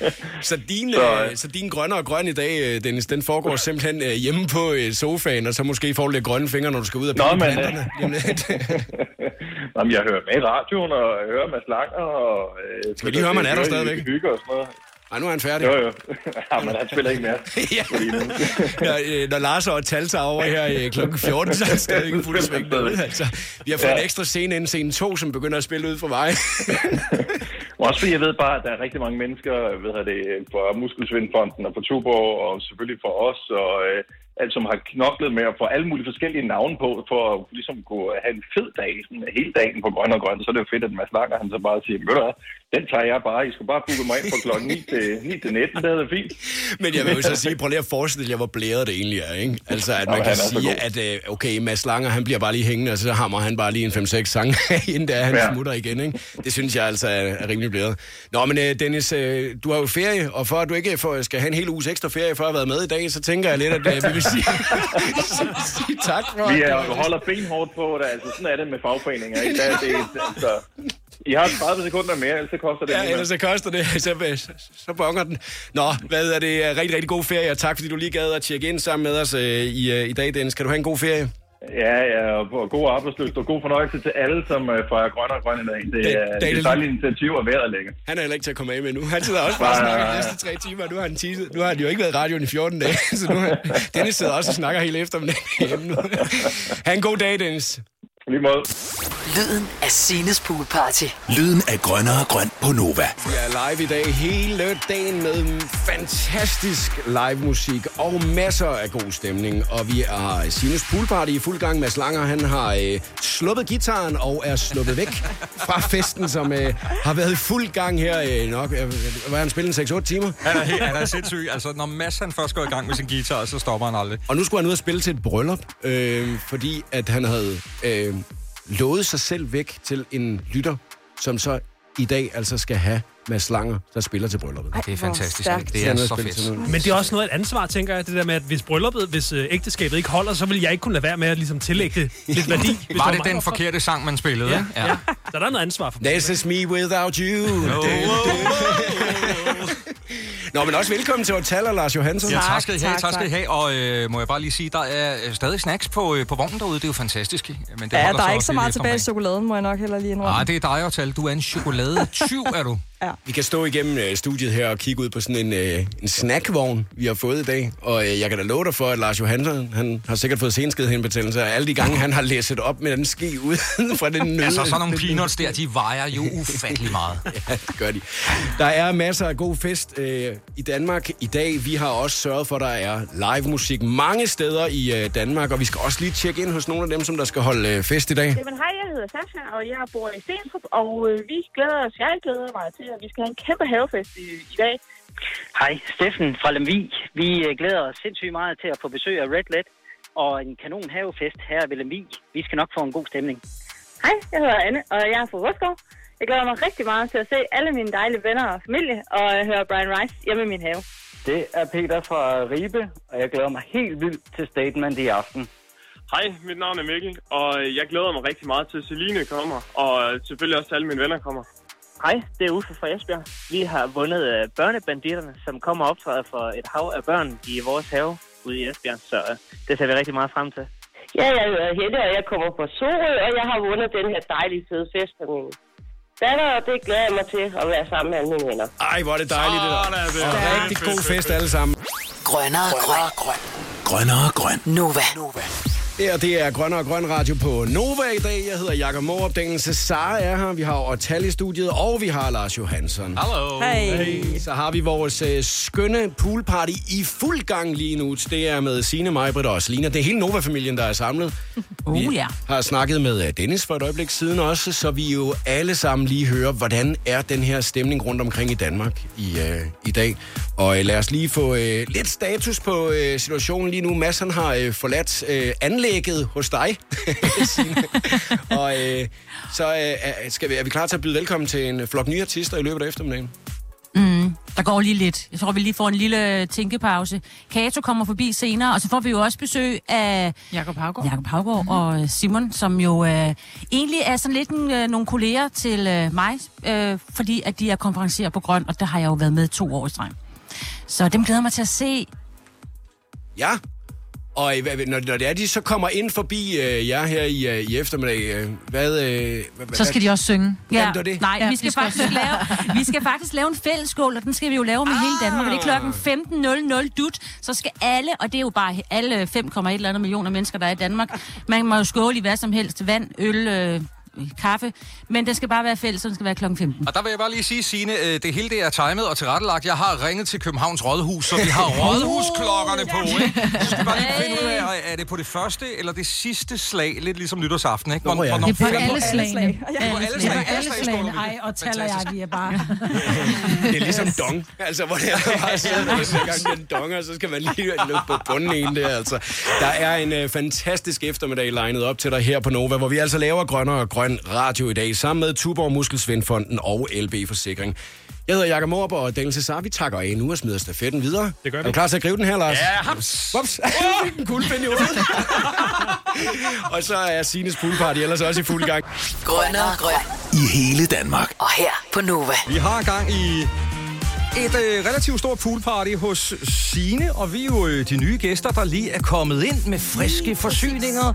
Så din, Så, øh, så din grønne og grøn i dag, øh, Dennis, den foregår simpelthen øh, hjemme på øh, sofaen, og så måske får du lidt grønne fingre, når du skal ud og Nå, men, planterne. Jamen, jeg hører med i radioen, og jeg hører Mads Langer, og... Øh, Skal vi lige høre, om han er der stadigvæk? Hygge og sådan noget. Ej, nu er han færdig. Jo, jo. ja, men han spiller ikke mere. ja. når, øh, når Lars og Tal tager over her øh, kl. 14, så er han stadig ikke fuld sving altså. Vi har fået Ja. en ekstra scene inden scene 2, som begynder at spille ud for mig. Også fordi jeg ved bare, at der er rigtig mange mennesker, ved jeg det, fra Muskelsvindfonden og fra Tuborg, og selvfølgelig for os, og øh, alt som har knoklet med at få alle mulige forskellige navne på, for at ligesom kunne have en fed dag, sådan hele dagen på grøn og grøn, så er det jo fedt, at Mads Langer, han så bare siger, ved du hvad, den tager jeg bare, I skal bare booke mig ind fra klokken 9 til, 9 til 19, det er da fint. Men jeg vil jo så sige, prøv lige at forestille jer, hvor blæret det egentlig er, ikke? Altså, at Nå, man men kan sige, at øh, okay, Mads Langer, han bliver bare lige hængende, og så hammer han bare lige en 5-6 sange, inden der han Ja. smutter igen, ikke? Det synes jeg altså er, er rimelig blæret. Nå, men øh, Dennis, øh, du har jo ferie, og for at du ikke får, skal have en hel uges ekstra ferie, for at have været med i dag, så tænker jeg lidt, at vi vil sige, sige tak for Vi er, holder benhårdt på det, altså sådan er det med fagforeninger, ikke? Der, er det, altså, I har 30 sekunder mere, ellers så koster det Ja, ellers så koster det, så, så, så bonger den. Nå, hvad er det? Rigtig, rigtig god ferie, og tak fordi du lige gad at tjekke ind sammen med os øh, i, øh, i dag, Dennis. Kan du have en god ferie? Ja, ja, og god arbejdsløst og god fornøjelse til alle, som uh, fejrer grøn og grøn i dag. Det er det er et dejligt initiativ, og vejret er lækkert. Han er heller ikke til at komme af med nu. Han sidder også bare og snakker de næste tre timer. Nu har han, teaset. nu har han jo ikke været i radioen i 14 dage, så nu har, Dennis sidder også og snakker hele eftermiddagen hjemme nu. Ha' en god dag, Dennis. Lige måde. Lyden af Sines Poolparty. Lyden af grønnere grøn på Nova. Vi er live i dag hele dagen med fantastisk live musik og masser af god stemning. Og vi har Sinus Poolparty i fuld gang. Mads Langer, han har øh, sluppet gitaren og er sluppet væk fra festen, som øh, har været i fuld gang her øh, nok. Øh, hvad har han spillet? en 6-8 timer? Han er, helt, han er sindssyg. Altså, når Mads han først går i gang med sin guitar, så stopper han aldrig. Og nu skulle han ud og spille til et bryllup, øh, fordi at han havde øh, lovet sig selv væk til en lytter, som så i dag altså skal have Mads Langer, der spiller til brylluppet. Ej, det er fantastisk. stærkt. Det er Han så spillet fedt. Men det er også noget af et ansvar, tænker jeg, det der med, at hvis brylluppet, hvis øh, ægteskabet ikke holder, så vil jeg ikke kunne lade være med at ligesom tillægge det lidt værdi. Var var det den forkerte sang, man spillede? Ja, ikke? ja. Så der er noget ansvar for mig. This is me without you. Nå, men også velkommen til Hotel Lars Johansson. Ja, tak skal I have, tak, skal I have. Og øh, må jeg bare lige sige, der er øh, stadig snacks på, øh, på vognen derude. Det er jo fantastisk. Men det Ja, der er ikke så meget tilbage i chokoladen, må jeg nok heller lige indrømme. Ah, det er dig, Otal. Du er en chokoladetyv, er du? Ja. Vi kan stå igennem øh, studiet her og kigge ud på sådan en, øh, en snackvogn, vi har fået i dag. Og øh, jeg kan da love dig for, at Lars Johansson, han har sikkert fået senskidhenbetændelse. Og alle de gange, han har læsset op med den ske ud fra den nød. Altså, sådan nogle peanuts der, de vejer jo ufattelig meget. ja, det gør de. Der er masser af god fest øh, i Danmark i dag. Vi har også sørget for, at der er live musik mange steder i øh, Danmark. Og vi skal også lige tjekke ind hos nogle af dem, som der skal holde øh, fest i dag. Jamen, hej, jeg hedder Sasha, og jeg bor i Stenstrup, og øh, vi glæder os, jeg glæder mig til, at vi skal have en kæmpe havefest i, i dag. Hej, Steffen fra Lemvig. Vi øh, glæder os sindssygt meget til at få besøg af Red Let og en kanon havefest her ved Lemvig. Vi skal nok få en god stemning. Hej, jeg hedder Anne, og jeg er fra Rødskov. Jeg glæder mig rigtig meget til at se alle mine dejlige venner og familie, og øh, høre Brian Rice hjemme i min have. Det er Peter fra Ribe, og jeg glæder mig helt vildt til statement i aften. Hej, mit navn er Mikkel, og jeg glæder mig rigtig meget til, at Celine kommer, og selvfølgelig også til alle mine venner kommer. Hej, det er Uffe fra Esbjerg. Vi har vundet øh, børnebanditterne, som kommer og optræder for et hav af børn i vores have ude i Esbjerg, så øh, det ser vi rigtig meget frem til. Ja, jeg hedder Hette, og jeg kommer fra Sorø, og jeg har vundet den her dejlige fede fest for min datter, og det glæder jeg mig til at være sammen med alle mine venner. Ej, hvor er det dejligt, det der. Sådan er det. Og rigtig god fest alle sammen. Grønnere grøn. Grønnere grøn. Nova. Det, og det er Grønne og Grøn Radio på Nova i dag. Jeg hedder Jakob Morup. Daniel Cesar er her. Vi har Ortal i studiet, og vi har Lars Johansson. Hallo. Hey. Så har vi vores øh, skønne poolparty i fuld gang lige nu. Det er med Signe, Majbrit og Selina. Det er hele Nova-familien, der er samlet. Oh, vi ja. har snakket med øh, Dennis for et øjeblik siden også, så vi jo alle sammen lige hører, hvordan er den her stemning rundt omkring i Danmark i, øh, i dag. Og øh, lad os lige få øh, lidt status på øh, situationen lige nu. Mads han har øh, forladt øh, anlægget hos dig. Og øh, så øh, skal vi, er vi klar til at byde velkommen til en flok nye artister i løbet af eftermiddagen. Mm, der går lige lidt. Jeg tror, vi lige får en lille tænkepause. Kato kommer forbi senere, og så får vi jo også besøg af Jakob Havgaard, Jakob Havgaard mm-hmm. og Simon, som jo øh, egentlig er sådan lidt en, øh, nogle kolleger til øh, mig, øh, fordi at de er konferencier på Grøn, og der har jeg jo været med to år i streg. Så dem glæder mig til at se. Ja. Og øh, når, når det er, de så kommer ind forbi øh, jer her i, øh, i eftermiddag, øh, hvad, øh, hvad... Så skal de også synge. Ja, det. Nej, Ja, vi, skal skal faktisk også- lave, vi skal faktisk lave en fællesskål, og den skal vi jo lave med ah. hele Danmark. Og det er klokken 15.00 dut. Så skal alle, og det er jo bare alle 5,1 eller andet millioner mennesker, der er i Danmark. Man må jo skåle i hvad som helst. Vand, øl, øh, kaffe. Men det skal bare være fælles, så den skal være klokken 15. Og der vil jeg bare lige sige, Signe, øh, det hele det er timet og tilrettelagt. Jeg har ringet til Københavns Rådhus, så vi har rådhusklokkerne på, ikke? Så skal vi bare lige finde ud af, er det på det første eller det sidste slag, lidt ligesom nytårsaften, ikke? Nå, ja. Det er på alle slagene. Ja, på alle Det er slag. på alle slagene. Ej, og taler jeg, vi er bare... Det er ligesom dong. Altså, hvor det er bare sidder, gang den dong, og så skal man lige lukke på bunden en der, altså. Der er en øh, fantastisk eftermiddag legnet op til dig her på Nova, hvor vi altså laver grønner og grøn radio i dag, sammen med Tuborg Muskelsvindfonden og LB Forsikring. Jeg hedder Jakob Morb, og Daniel Cesar, vi takker af nu og smider stafetten videre. Det gør Er vi. du klar til at gribe den her, Lars? Ja, haps! Ups, du fik en kuglepind i hovedet. og så er Sines poolparty ellers også i fuld gang. Grønnere grøn. I hele Danmark. Og her på Nova. Vi har gang i et øh, relativt stort poolparty hos Sine, og vi er jo øh, de nye gæster, der lige er kommet ind med friske forsyninger.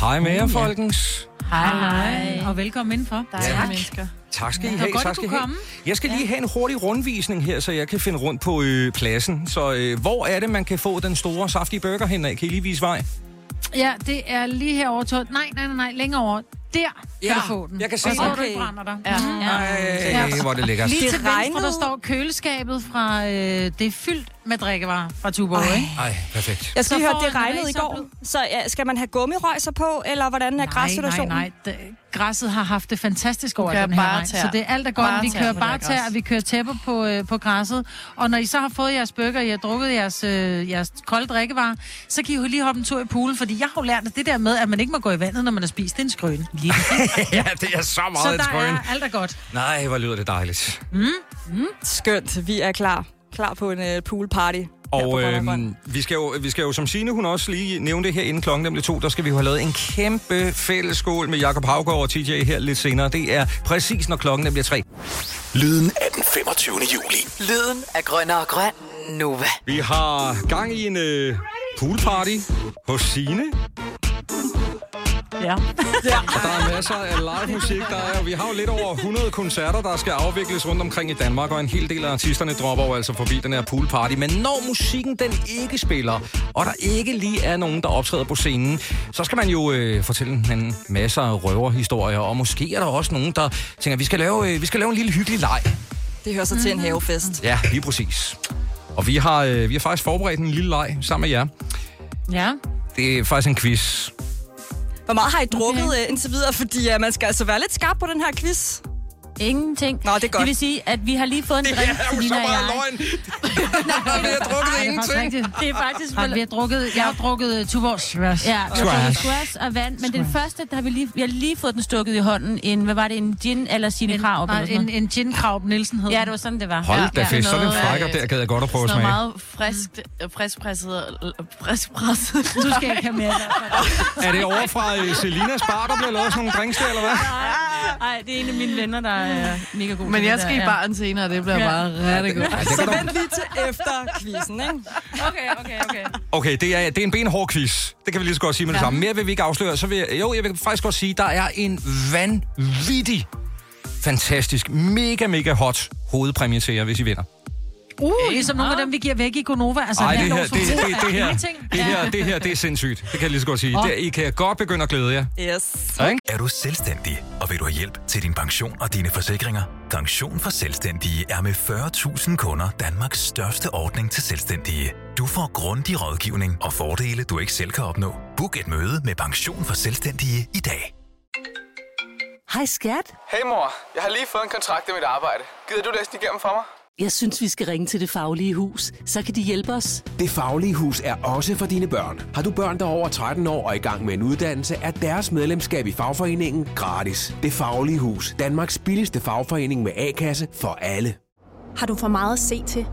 Hej med jer, folkens. Hej. Og velkommen indenfor. Der er Tak. mennesker. Tak skal I have. godt, tak skal I have. komme. Jeg skal lige have en hurtig rundvisning her, så jeg kan finde rundt på øh, pladsen. Så øh, hvor er det, man kan få den store, saftige burger hen af? Kan I lige vise vej? Ja, det er lige herovre. Nej, nej, nej, nej, længere over. Der Ja, kan du få den. jeg kan se Og så den. du ikke brænder dig. Ja. Mhm. Ej, hvor det lækkert. Lige Det til venstre, regnede. der står køleskabet fra... Øh, det er fyldt med drikkevarer fra Tuborg, ikke? Ej, perfekt. Jeg skal Så lige høre, det regnede i går. Så ja, skal man have gummirøjser på, eller hvordan er Nej, græssituationen? nej, nej. Det, græsset har haft det fantastisk over den her bare vej. Så det er alt er godt. Bare vi kører bare det tær, og vi kører tæpper på, øh, på græsset. Og når I så har fået jeres bøger, I har drukket jeres, øh, jeres kolde drikkevarer, så kan I jo lige hoppe en tur i poolen. Fordi jeg har jo lært, at det der med, at man ikke må gå i vandet, når man har spist, det en skrøn. Lige ja, det er så så meget et der skrøn. er alt er godt. Nej, hvor lyder det dejligt. Skønt, vi er klar. Klar på en uh, poolparty. Og øhm, vi, skal jo, vi skal jo, som Signe, hun også lige nævnte her inden klokken nemlig to, der skal vi jo have lavet en kæmpe fællesskål med Jakob Havgaard og TJ her lidt senere. Det er præcis, når klokken bliver tre. Lyden af den 25. juli. Lyden af Grønner og Grøn. Nova. Vi har gang i en øh, poolparty hos Sine. Ja. ja. Og der er masser af live musik. Der er, vi har jo lidt over 100 koncerter, der skal afvikles rundt omkring i Danmark, og en hel del af artisterne dropper jo altså forbi den her poolparty. Men når musikken den ikke spiller, og der ikke lige er nogen, der optræder på scenen, så skal man jo øh, fortælle en masse af røverhistorier, og måske er der også nogen, der tænker, vi skal lave, øh, vi skal lave en lille hyggelig leg. Det hører sig til en havefest. Ja, lige præcis. Og vi har, øh, vi har faktisk forberedt en lille leg sammen med jer. Ja. Det er faktisk en quiz. Hvor meget har I drukket okay. indtil videre? Fordi uh, man skal altså være lidt skarp på den her quiz. Ingenting. Nå, det er godt. Det vil sige, at vi har lige fået en Det drink, er jo så meget løgn. vi har drukket Nej, det er faktisk rigtigt. Det er faktisk... Nej, vi har drukket, jeg har drukket Tuborg Swash. Ja, vi har drukket squash og vand, men den første, der har vi lige, vi har lige fået den stukket i hånden. En, hvad var det, en gin eller Signe Krav? nej, en- en gin Krav Nielsen hed Ja, det var sådan, det var. Hold ja, da fest, sådan en frækker øh, der gad jeg godt at prøve at smage. noget meget friskt, øh, friskpresset, øh, friskpresset. Du skal ikke have mere. Er det over fra øh, Selinas bar, der bliver lavet sådan nogle drinks der, eller hvad? Nej, det er en af mine venner, der er mega god Men jeg det skal der, i ja. baren senere, det bliver Ja. bare rigtig godt. Så vent lige til efter quizzen, ikke? Okay, okay, okay. Okay, det er, det er en benhård quiz. Det kan vi lige så godt sige med det Ja. samme. Mere vil vi ikke afsløre. Så vil jeg, jo, jeg vil faktisk godt sige, der er en vanvittig, fantastisk, mega, mega hot hovedpræmie til jer, hvis I vinder. Uh, ligesom nogle af dem, vi giver væk i Gonova. Altså, Ej, det her, det, det, det, her, det, her, det her, det er sindssygt. Det kan jeg lige så godt sige. Det, I kan godt begynde at glæde jer. Yes. Ja? Er du selvstændig, og vil du have hjælp til din pension og dine forsikringer? Pension for Selvstændige er med 40.000 kunder Danmarks største ordning til selvstændige. Du får grundig rådgivning og fordele, du ikke selv kan opnå. Book et møde med Pension for Selvstændige i dag. Hej skat. Hey mor, jeg har lige fået en kontrakt i mit arbejde. Gider du læse den igennem for mig? Jeg synes, vi skal ringe til Det Faglige Hus. Så kan de hjælpe os. Det Faglige Hus er også for dine børn. Har du børn, der er over 13 år og i gang med en uddannelse, er deres medlemskab i fagforeningen gratis. Det Faglige Hus. Danmarks billigste fagforening med A-kasse for alle. Har du for meget at se til?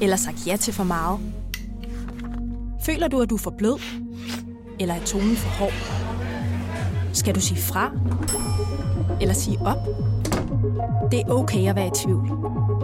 Eller sagt ja til for meget? Føler du, at du er for blød? Eller er tonen for hård? Skal du sige fra? Eller sige op? Det er okay at være i tvivl.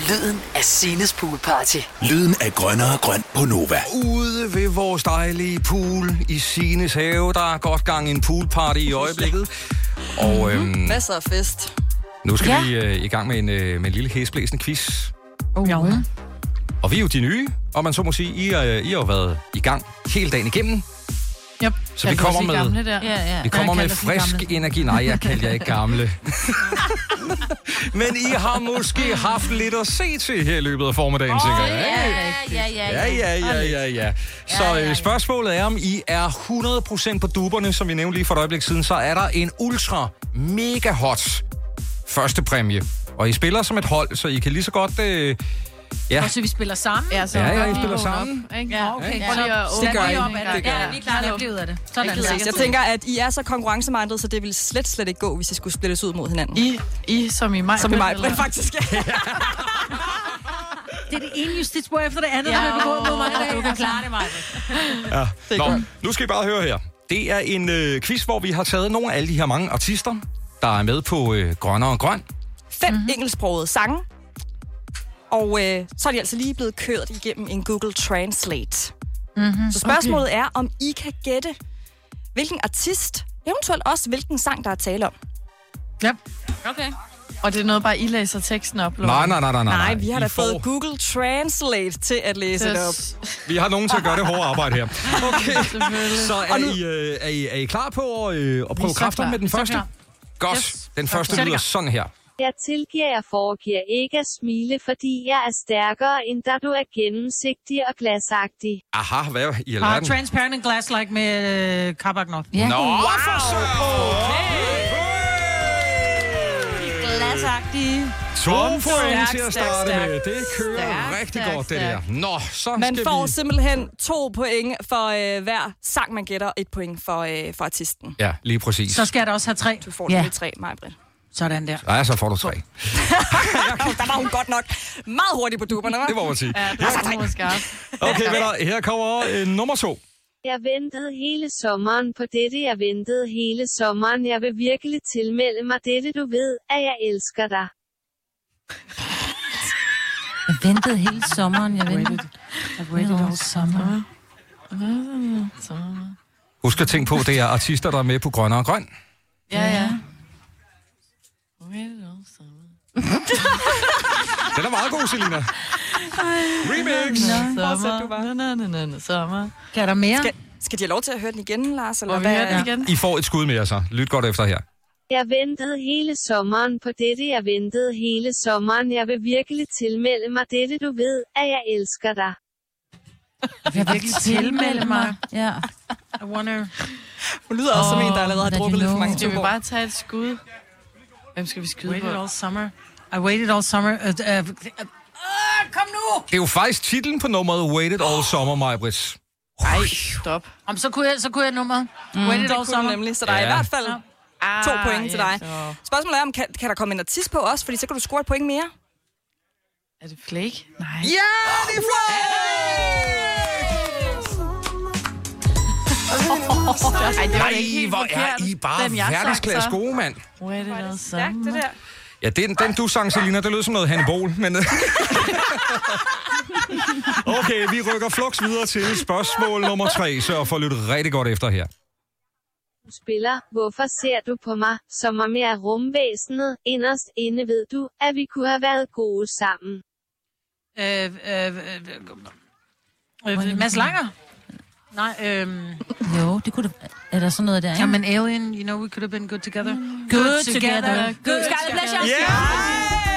Lyden af Sines poolparty. Lyden af grønnere og grøn på Nova. Ude ved vores dejlige pool i Sines have, der er godt gang en poolparty i øjeblikket. Og øhm, Masser af fest. nu skal Ja. vi øh, i gang med en, øh, med en lille hæsblæsende quiz. Oh. Ja. Og vi er jo de nye, og man så må sige, I, er, I har jo været i gang hele dagen igennem. Så vi kommer med, Gamle der. Ja, ja. vi kommer med frisk gamle. energi. Nej, jeg kalder jer ikke gamle. Men I har måske haft lidt at se til her i løbet af formiddagen, tænker jeg. ikke? Ja, ja, Ja, ja, ja, ja, ja. Så øh, spørgsmålet er, om I er 100% på duberne, som vi nævnte lige for et øjeblik siden, så er der en ultra mega hot første præmie. Og I spiller som et hold, så I kan lige så godt... Øh, ja, Og så vi spiller sammen? Ja, så Ja, ja, I spiller sammen. op, ikke? Ja, okay. Ja, Så lige at det åbne gør I. op, Det er der. gør I. Vi er klar, nemt ud af det. Sådan. Jeg tænker, at I er så konkurrencemindet, så det ville slet, slet ikke gå, hvis I skulle splittes ud mod hinanden. I, I som i mig. Som i mig, faktisk. Det er det ene justitsbord efter det andet, Ja, der har begået mod mig i dag. du kan klare det, Maja. Ja. er Nå, nu skal I bare høre her. Det er en øh, quiz, hvor vi har taget nogle af alle de her mange artister, der er med på øh, Grønner og Grøn. Fem mm-hmm. engelsksprogede sange. Og øh, så er de altså lige blevet kørt igennem en Google Translate. Mm-hmm. Så spørgsmålet okay. er, om I kan gætte, hvilken artist, eventuelt også hvilken sang, der er tale om. Ja. Okay. Og det er noget, bare I læser teksten op? Nej, nej, nej, nej, nej. Nej, vi har I da får- fået Google Translate til at læse det op. Vi har nogen til at gøre det hårde arbejde her. Okay, Selvfølgelig. så er I, øh, er I, er I klar på at, øh, at prøve kræfter med den første? Godt. Yes. Den første Okay. lyder sådan her. Jeg tilgiver jer foregiver ikke at smile, fordi jeg er stærkere, end da du er gennemsigtig og glasagtig. Aha, hvad i alverden? Transparent and Glass Like med øh, Kabak North. Nå, for søren! Glasagtige. To point Stærkt, til at starte stærkt. med. Det kører Stærkt, rigtig stærkt, godt, det der. Nå, så Man skal får vi... simpelthen to point for øh, hver sang, man gætter, og et point for, øh, for artisten. Ja, lige præcis. Så skal jeg da også have tre. Du får ja. tre, Majbrit. Sådan der. Ja, så får du tre. Der var hun godt nok meget hurtig på duberne, hva'? Det må man sige. Ja, det så skarpt. Okay, venner, her kommer øh, nummer to. Jeg ventede hele sommeren på dette, jeg ventede hele sommeren. Jeg vil virkelig tilmelde mig dette, du ved, at jeg elsker dig. Jeg ventede hele sommeren. Jeg ventede. I waited all summer. Husk at tænke på, det er artister, der er med på Grønne og Grøn. Ja, ja. Den er meget god, Selina. Remix. Sommer. Na, na, na, sommer. Kan der mere? Skal, skal de have lov til at høre den igen, Lars? Eller hvad? den igen? I får et skud mere, så. Lyt godt efter her. Jeg ventede hele sommeren på dette, jeg ventede hele sommeren. Jeg vil virkelig tilmelde mig dette, du ved, at jeg elsker dig. Jeg vil virkelig tilmelde mig. Ja. I wonder... Hun lyder også som en, der allerede har drukket lidt for mange Skal vi tuborg. bare tage et skud? Hvem skal vi skyde Waited på? all summer. I waited all summer. Uh, uh, uh, kom nu! Det er jo faktisk titlen på nummeret Waited All Summer, Majbrits. Ej, stop. Om så kunne jeg, så kunne jeg nummeret. Mm. Waited all summer. nemlig, så der er i Ja. hvert fald to Ah, point til ja, dig. så- Spørgsmålet er, om kan, kan der komme en artist på også, fordi så kan du score et point mere. Er det Flake? Nej. Ja, det er Ej, det var Nej, ikke helt hvor er. I bare Den, verdensklasse gode, mand. Wait it all Stærkt, det der. Ja, den, den du sang, Selina, det lød som noget Hannibal, men... øh. okay, vi rykker flux videre til spørgsmål nummer tre, så for at lytte rigtig godt efter her. Du spiller, hvorfor ser du på mig, som om jeg er rumvæsenet? Inderst inde ved du, at vi kunne have været gode sammen. Øh, øh, øh, øh, Mads Langer? Nej, øhm... Jo, det kunne da... Er der sådan noget der, Ja, men Alien, you know, we could have been good together. Good together. Good Scarlet Pleasure.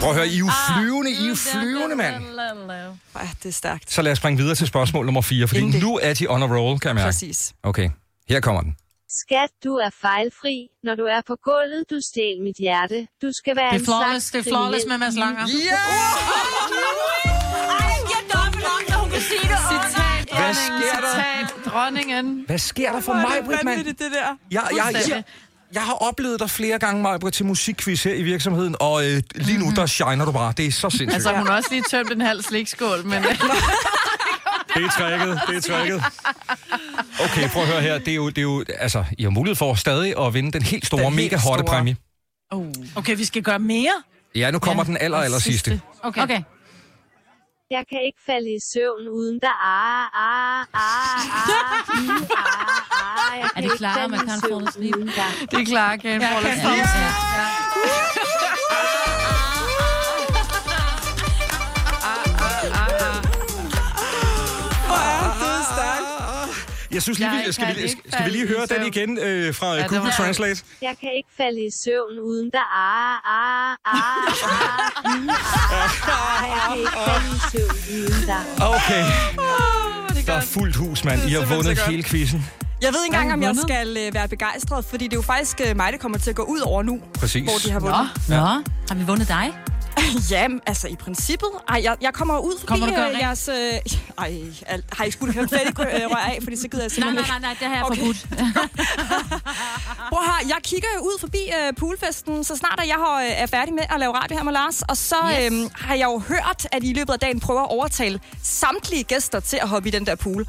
Prøv at høre, I er jo flyvende, I er jo flyvende, mand. Ja, det er stærkt. Så lad os springe videre til spørgsmål nummer 4, fordi Endelig. nu er de on a roll, kan jeg mærke. Præcis. Okay, her kommer den. Skat, du er fejlfri. Når du er på gulvet, du stjæl mit hjerte. Du skal være Det er en flawless, slags det er flawless med Mads Langer. Ja! Hvad sker der? Citat, dronningen. Hvad sker der for mig, Britt, mand? det der. Jeg, jeg, jeg, jeg har oplevet dig flere gange, Majbrit, til musikquiz her i virksomheden, og øh, lige nu, der shiner du bare. Det er så sindssygt. Altså, hun har også lige tømt en halv slikskål, men... Det er tricket, det er tricket. Okay, prøv at høre her. Det er jo, det er jo, altså, I har mulighed for stadig at vinde den helt store, Den mega hotte store. præmie. Okay, vi skal gøre mere. Ja, nu kommer Ja, den aller, aller sidste. sidste. Okay. Okay. Jeg kan ikke falde i søvn uden der ah, ah, ah, ah, ah, ah. Jeg Er kan det klar, falde man i kan uden dig. Det er klar, kan få lidt Jeg synes lige, Jeg vi, skal, vi, ikke skal vi lige høre den igen øh, fra Ja, ja, Google Translate? Jeg kan ikke falde i søvn uden der ah, ah, ah, ah, ah, ah. Jeg kan ikke falde i søvn uden. Okay, der er fuldt hus, mand. I har vundet hele quizzen. Jeg ved ikke engang, om jeg skal øh, være begejstret, fordi det er jo faktisk øh, mig, der kommer til at gå ud over nu, Præcis. hvor de har vundet. Nå, har vi vundet dig? Ja, altså i princippet. Ej, jeg, jeg kommer ud forbi Kommer du øh, jeres... Øh, ej, alt, har I ikke skulle høre fedt øh, rør af, fordi så gider jeg Nej, simpelthen nej, ikke. nej, nej, det har jeg Okay. forbudt. Her, jeg kigger jo ud forbi øh, poolfesten, så snart at jeg har, øh, er færdig med at lave radio her med Lars. Og så Yes. øhm, har jeg jo hørt, at I i løbet af dagen prøver at overtale samtlige gæster til at hoppe i den der pool.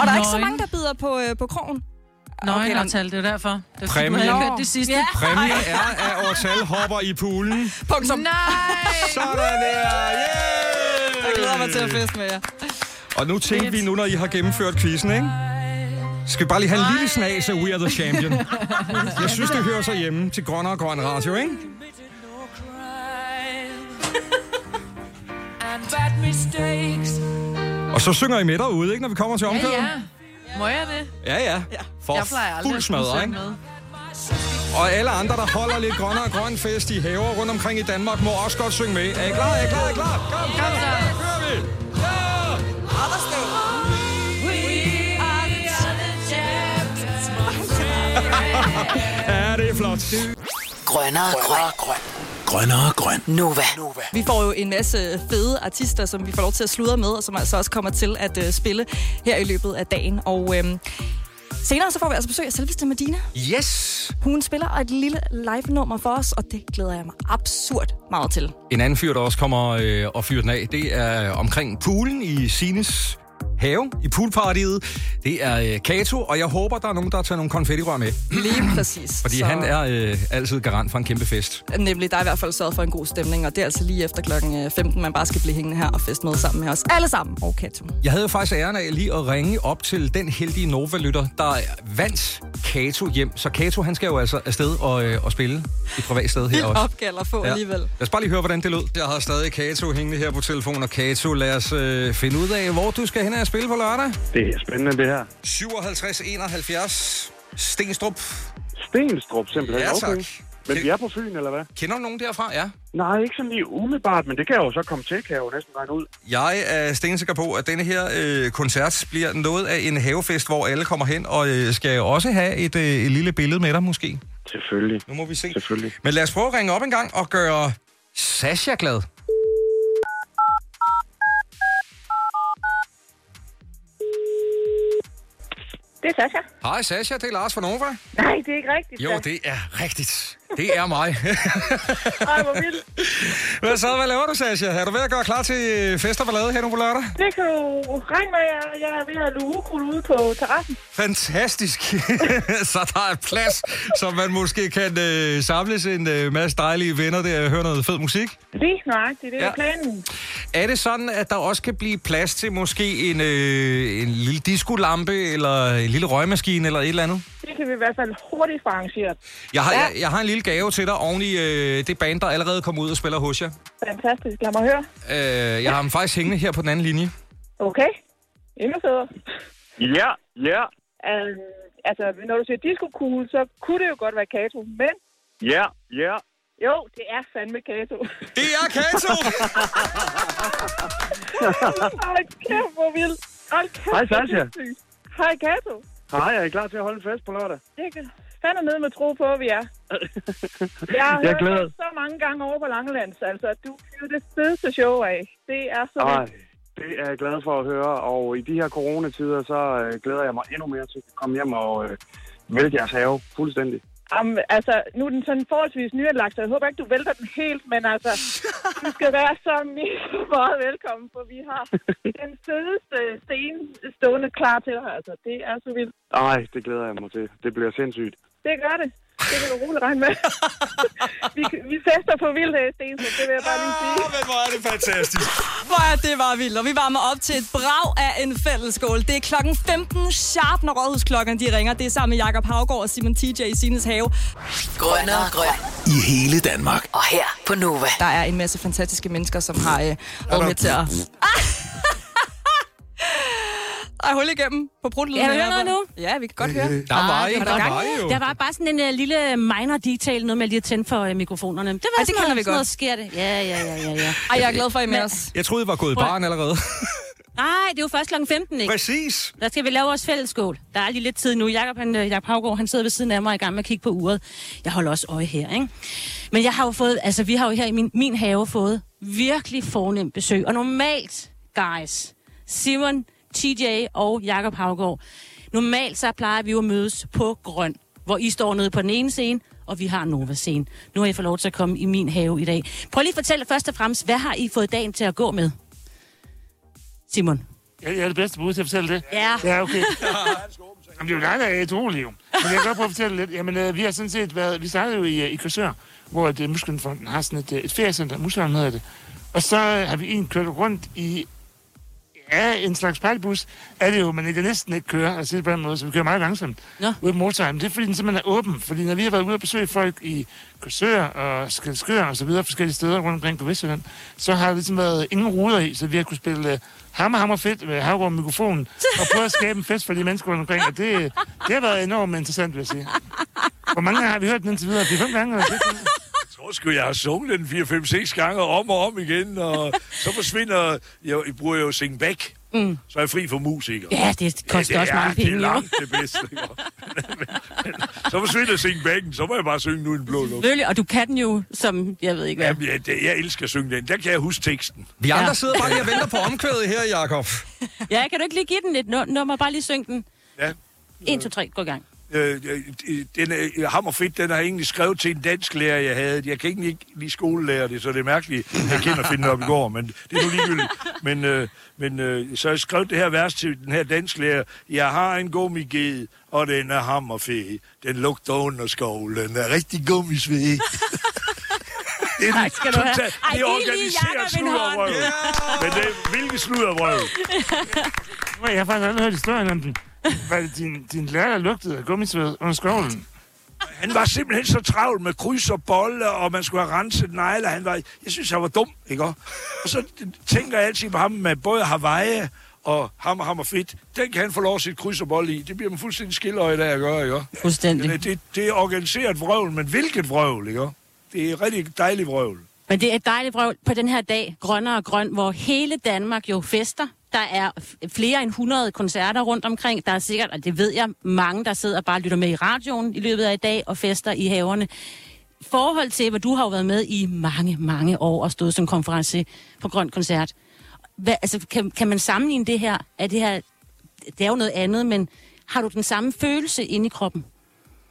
Og der er ikke så mange, der bider på, øh, på krogen. Nøgen Okay, det er derfor. Det er, Præmie. Du det sidste. Ja. Præmien er, at Ortal hopper i poolen. Punktum. Nej! Sådan der! Yeah! Jeg glæder mig til at feste med jer. Og nu tænker vi nu, når I har gennemført quizzen, ikke? Skal vi bare lige have en lille snas af We Are The Champion? Jeg synes, det hører sig hjemme til Grøn og Grøn Radio, ikke? Og så synger I med derude, ikke, når vi kommer til Ja, omkødet? ja. Må jeg det? Ja, ja. For Jeg plejer aldrig fuld smadre, ikke? med. Og alle andre, der holder lidt grøn og grøn fest i haver rundt omkring i Danmark, må også godt synge med. Er I klar? Er I klar? Er I klar? Kom, kom, Kom kører vi. Ja! Det er flot. Grønnere grøn. grøn. Grønnere grøn. Nova. Vi får jo en masse fede artister, som vi får lov til at sludre med, og som altså også kommer til at uh, spille her i løbet af dagen. Og øhm, senere så får vi altså besøg af selveste Medina. Yes! Hun spiller et lille live-nummer for os, og det glæder jeg mig absurd meget til. En anden fyr, der også kommer øh, og fyrer den af, det er omkring poolen i Sines have, i poolpartiet. Det er øh, Kato, og jeg håber, der er nogen, der tager nogle konfettirør med. Lige præcis. Fordi Så- han er øh, altid garant for en kæmpe fest. Nemlig, der er i hvert fald sørget for en god stemning, og det er altså lige efter klokken 15, man bare skal blive hængende her og feste med sammen med os alle sammen. Og Kato. Jeg havde jo faktisk æren af lige at ringe op til den heldige Nova-lytter, der vandt Kato hjem. Så Kato, han skal jo altså afsted og, øh, og spille et privat sted her også. opgave at få alligevel. Lad os bare lige høre, hvordan det lød. Jeg har stadig Kato hængende her på telefonen, og Kato, lad os øh, finde ud af, hvor du skal hen og spille på lørdag. Det er spændende, det her. 57 71 Stenstrup. Stenstrup, simpelthen. Ja, tak. Okay. Men vi er på Fyn, eller hvad? Kender du nogen derfra, ja? Nej, ikke sådan lige umiddelbart, men det kan jeg jo så komme til, kan jeg jo næsten regne ud. Jeg er stensikker på, at denne her øh, koncert bliver noget af en havefest, hvor alle kommer hen og øh, skal også have et, øh, et lille billede med dig måske. Selvfølgelig. Nu må vi se. Selvfølgelig. Men lad os prøve at ringe op en gang og gøre Sasha glad. Det er Sasha. Hej Sasha, det er Lars fra Nova. Nej, det er ikke rigtigt. Jo, det er rigtigt. Det er mig. Ej, hvor vildt. hvad så, hvad laver du, Sasha? Er du ved at gøre klar til fest og ballade her nu på lørdag? Det kan du regne med, jeg er ved at luge ukrudt ude på terrassen. Fantastisk. så der er plads, så man måske kan øh, samles en øh, masse dejlige venner der og høre noget fed musik. Lige nøjagtigt, det er ja. planen. Er det sådan, at der også kan blive plads til måske en, øh, en lille diskolampe, eller en lille røgmaskine, eller et eller andet? Det kan vi i hvert fald hurtigt få arrangeret. Jeg har, Ja. jeg, jeg har en lille gave til dig oven i øh, det band, der allerede kom ud og spiller hos jer. Fantastisk. Lad mig høre. Øh, jeg har dem faktisk hængende her på den anden linje. Okay. Endnu federe. Ja, ja, Um, altså, når du siger disco cool, så kunne det jo godt være Kato, men ja, ja. jo, det er fandme Kato. Det er Kato! Hold kæft, hvor vildt. Hold kæft, Hej, Sasha. Hej, Kato. Hej, jeg er I klar til at holde en fest på lørdag. Det kan fandme ned med tro på, at vi er. Jeg har Jeg hørt så mange gange over på Langelands, altså, du fyrer det fedeste show af. Det er så Ej, det er jeg glad for at høre, og i de her coronatider, så øh, glæder jeg mig endnu mere til at komme hjem og øh, vælte jeres have fuldstændig. Um, altså, nu er den sådan forholdsvis nyanlagt, så jeg håber ikke, du vælter den helt, men altså, du skal være så meget velkommen, for vi har den fedeste scene stående klar til dig. Altså, det er så vildt. Ej, det glæder jeg mig til. Det bliver sindssygt. Det gør det. Det kan du roligt regne med. vi, vi fester på vildhed, Stenstrup, det vil jeg bare lige sige. Men hvor er det fantastisk. Hvor er det bare vildt, og vi varmer op til et brag af en fællesskål. Det er klokken 15 sharp, når rådhusklokkerne de ringer. Det er sammen med Jakob Havgård og Simon TJ i Sines have. Grønnere grøn. I hele Danmark. Og her på Nova. Der er en masse fantastiske mennesker, som har øh, været med til at... Ej, hul igennem på brudlyden. Kan du høre noget nu? Ja, vi kan godt høre. Der var det I, der godt. var I jo. Der var bare sådan en uh, lille minor detail, noget med lige at tænde for uh, mikrofonerne. Det var Ej, det sådan kender noget, vi sådan noget sker det. Ja, ja, ja, ja, ja. Ej, jeg er glad for, at I er med os. Jeg troede, I var gået i baren allerede. Nej, det er jo først kl. 15, ikke? Præcis. Der skal vi lave vores fællesskål. Der er lige lidt tid nu. Jakob, han, øh, Jakob Havgaard, han sidder ved siden af mig er i gang med at kigge på uret. Jeg holder også øje her, ikke? Men jeg har jo fået, altså vi har jo her i min, min have fået virkelig fornemt besøg. Og normalt, guys, Simon, TJ og Jakob Havgaard, normalt så plejer vi jo at mødes på Grøn, hvor I står nede på den ene scene, og vi har Nova scene. Nu har I fået lov til at komme i min have i dag. Prøv lige at fortælle først og fremmest, hvad har I fået dagen til at gå med? Simon. Jeg, jeg er det bedste bud til at fortælle det. Ja. Ja, okay. Jamen, det er jo dig, der er utrolig, jo. Men jeg kan godt prøve at fortælle lidt. Jamen, øh, vi har sådan set været... Vi startede jo i, øh, i Korsør, hvor et, øh, Muskelfonden har sådan et, øh, et feriecenter. Muskelfonden hedder det. Og så øh, har vi en kørt rundt i ja, en slags parkbus er det jo, men det kan næsten ikke køre, altså det er på den måde, så vi kører meget langsomt Nå. ude på motorvejen. Det er fordi, den simpelthen er åben, fordi når vi har været ude og besøge folk i Korsør og Skalskør og så videre, forskellige steder rundt omkring på Vestjylland, så har der ligesom været ingen ruder i, så vi har kunne spille uh, hammer, hammer fedt med havgård og mikrofonen, og prøve at skabe en fest for de mennesker rundt omkring, og det, det har været enormt interessant, vil jeg sige. Hvor mange gange har vi hørt den indtil videre? Det er fem gange, eller? Tror sgu, jeg har sunget den 4-5-6 gange om og om igen, og så forsvinder... Jeg, jeg bruger jo Sing Back, Mm. så er jeg fri for musikere. Ja, det koster det også er, mange penge, det er langt det bedste. så forsvinder Sing Backen, så må jeg bare synge nu en blå luft. Selvfølgelig, og du kan den jo, som jeg ved ikke hvad. Jamen, jeg, det- jeg elsker at synge den. Der kan jeg huske teksten. Vi andre Ja. sidder bare lige og venter på omkvædet her, Jakob. Ja, kan du ikke lige give den et nu- nummer? Bare lige synge den. Ja. 1, 2, 3, gå i gang. Øh, øh, den er hammerfedt, den har jeg egentlig skrevet til en dansk lærer, jeg havde. Jeg kan ikke lige, lige skolelærer det, så det er mærkeligt. Jeg kender finde op i går, men det er nu ligegyldigt. Men, øh, men øh, så har jeg skrevet det her vers til den her dansk lærer. Jeg har en gummiged, og den er hammerfed. Den lugter under skovlen er rigtig gummisved. Det er, Tak skal du have. Ej, det er organiseret hånd. sluddervrøv. Men det er hvilket sluddervrøv? Jeg har faktisk aldrig hørt historien om den. Var det din, din lærer, der lugtede af gummisved under skovlen? Han var simpelthen så travl med kryds og bolle, og man skulle have renset negle. Han var, jeg synes, han var dum, ikke? Og så tænker jeg altid på ham med både Hawaii og ham og ham og fedt. Den kan han få lov at sætte kryds og bolle i. Det bliver man fuldstændig skilløje af at gøre, ikke? Fuldstændig. Det, det, det er organiseret vrøvl, men hvilket vrøvl, ikke? Det er rigtig dejligt vrøvl. Men det er et dejligt vrøvl på den her dag, grønnere og grøn, hvor hele Danmark jo fester. Der er flere end 100 koncerter rundt omkring. Der er sikkert, og det ved jeg, mange, der sidder og bare lytter med i radioen i løbet af i dag og fester i haverne. I forhold til, hvor du har jo været med i mange, mange år og stået som konference på Grøn Koncert. Hvad, altså, kan, kan man sammenligne det her? Er det her? Det er jo noget andet, men har du den samme følelse inde i kroppen?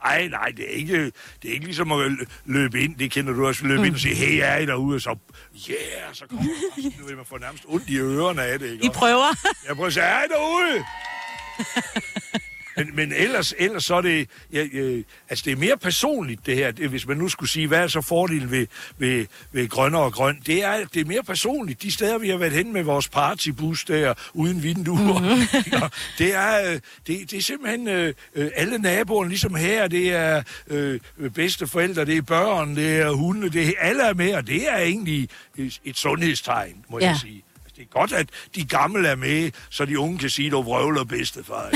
Nej, nej, det er ikke, det er ikke ligesom at lø- løbe ind. Det kender du også. Løbe mm. ind og sige, hey, jeg er I derude? Og så, yeah, så kommer man. Nu vil man få nærmest ondt i ørerne af det, ikke? I prøver. Jeg prøver at sige, er I derude? Men, men ellers, ellers så er det, ja, øh, altså det er mere personligt det her, det, hvis man nu skulle sige, hvad er så fordelen ved, ved, ved grønne og grøn, det er, det er mere personligt. De steder, vi har været hen med vores partybus der, uden vinduer, mm-hmm. det, er, øh, det, det er simpelthen øh, øh, alle naboerne, ligesom her, det er øh, bedsteforældre, det er børn, det er hunde, det er, alle er med, og det er egentlig et, et sundhedstegn, må ja. Ja. jeg sige. Det er godt, at de gamle er med, så de unge kan sige, at du vrøvler bedstefar.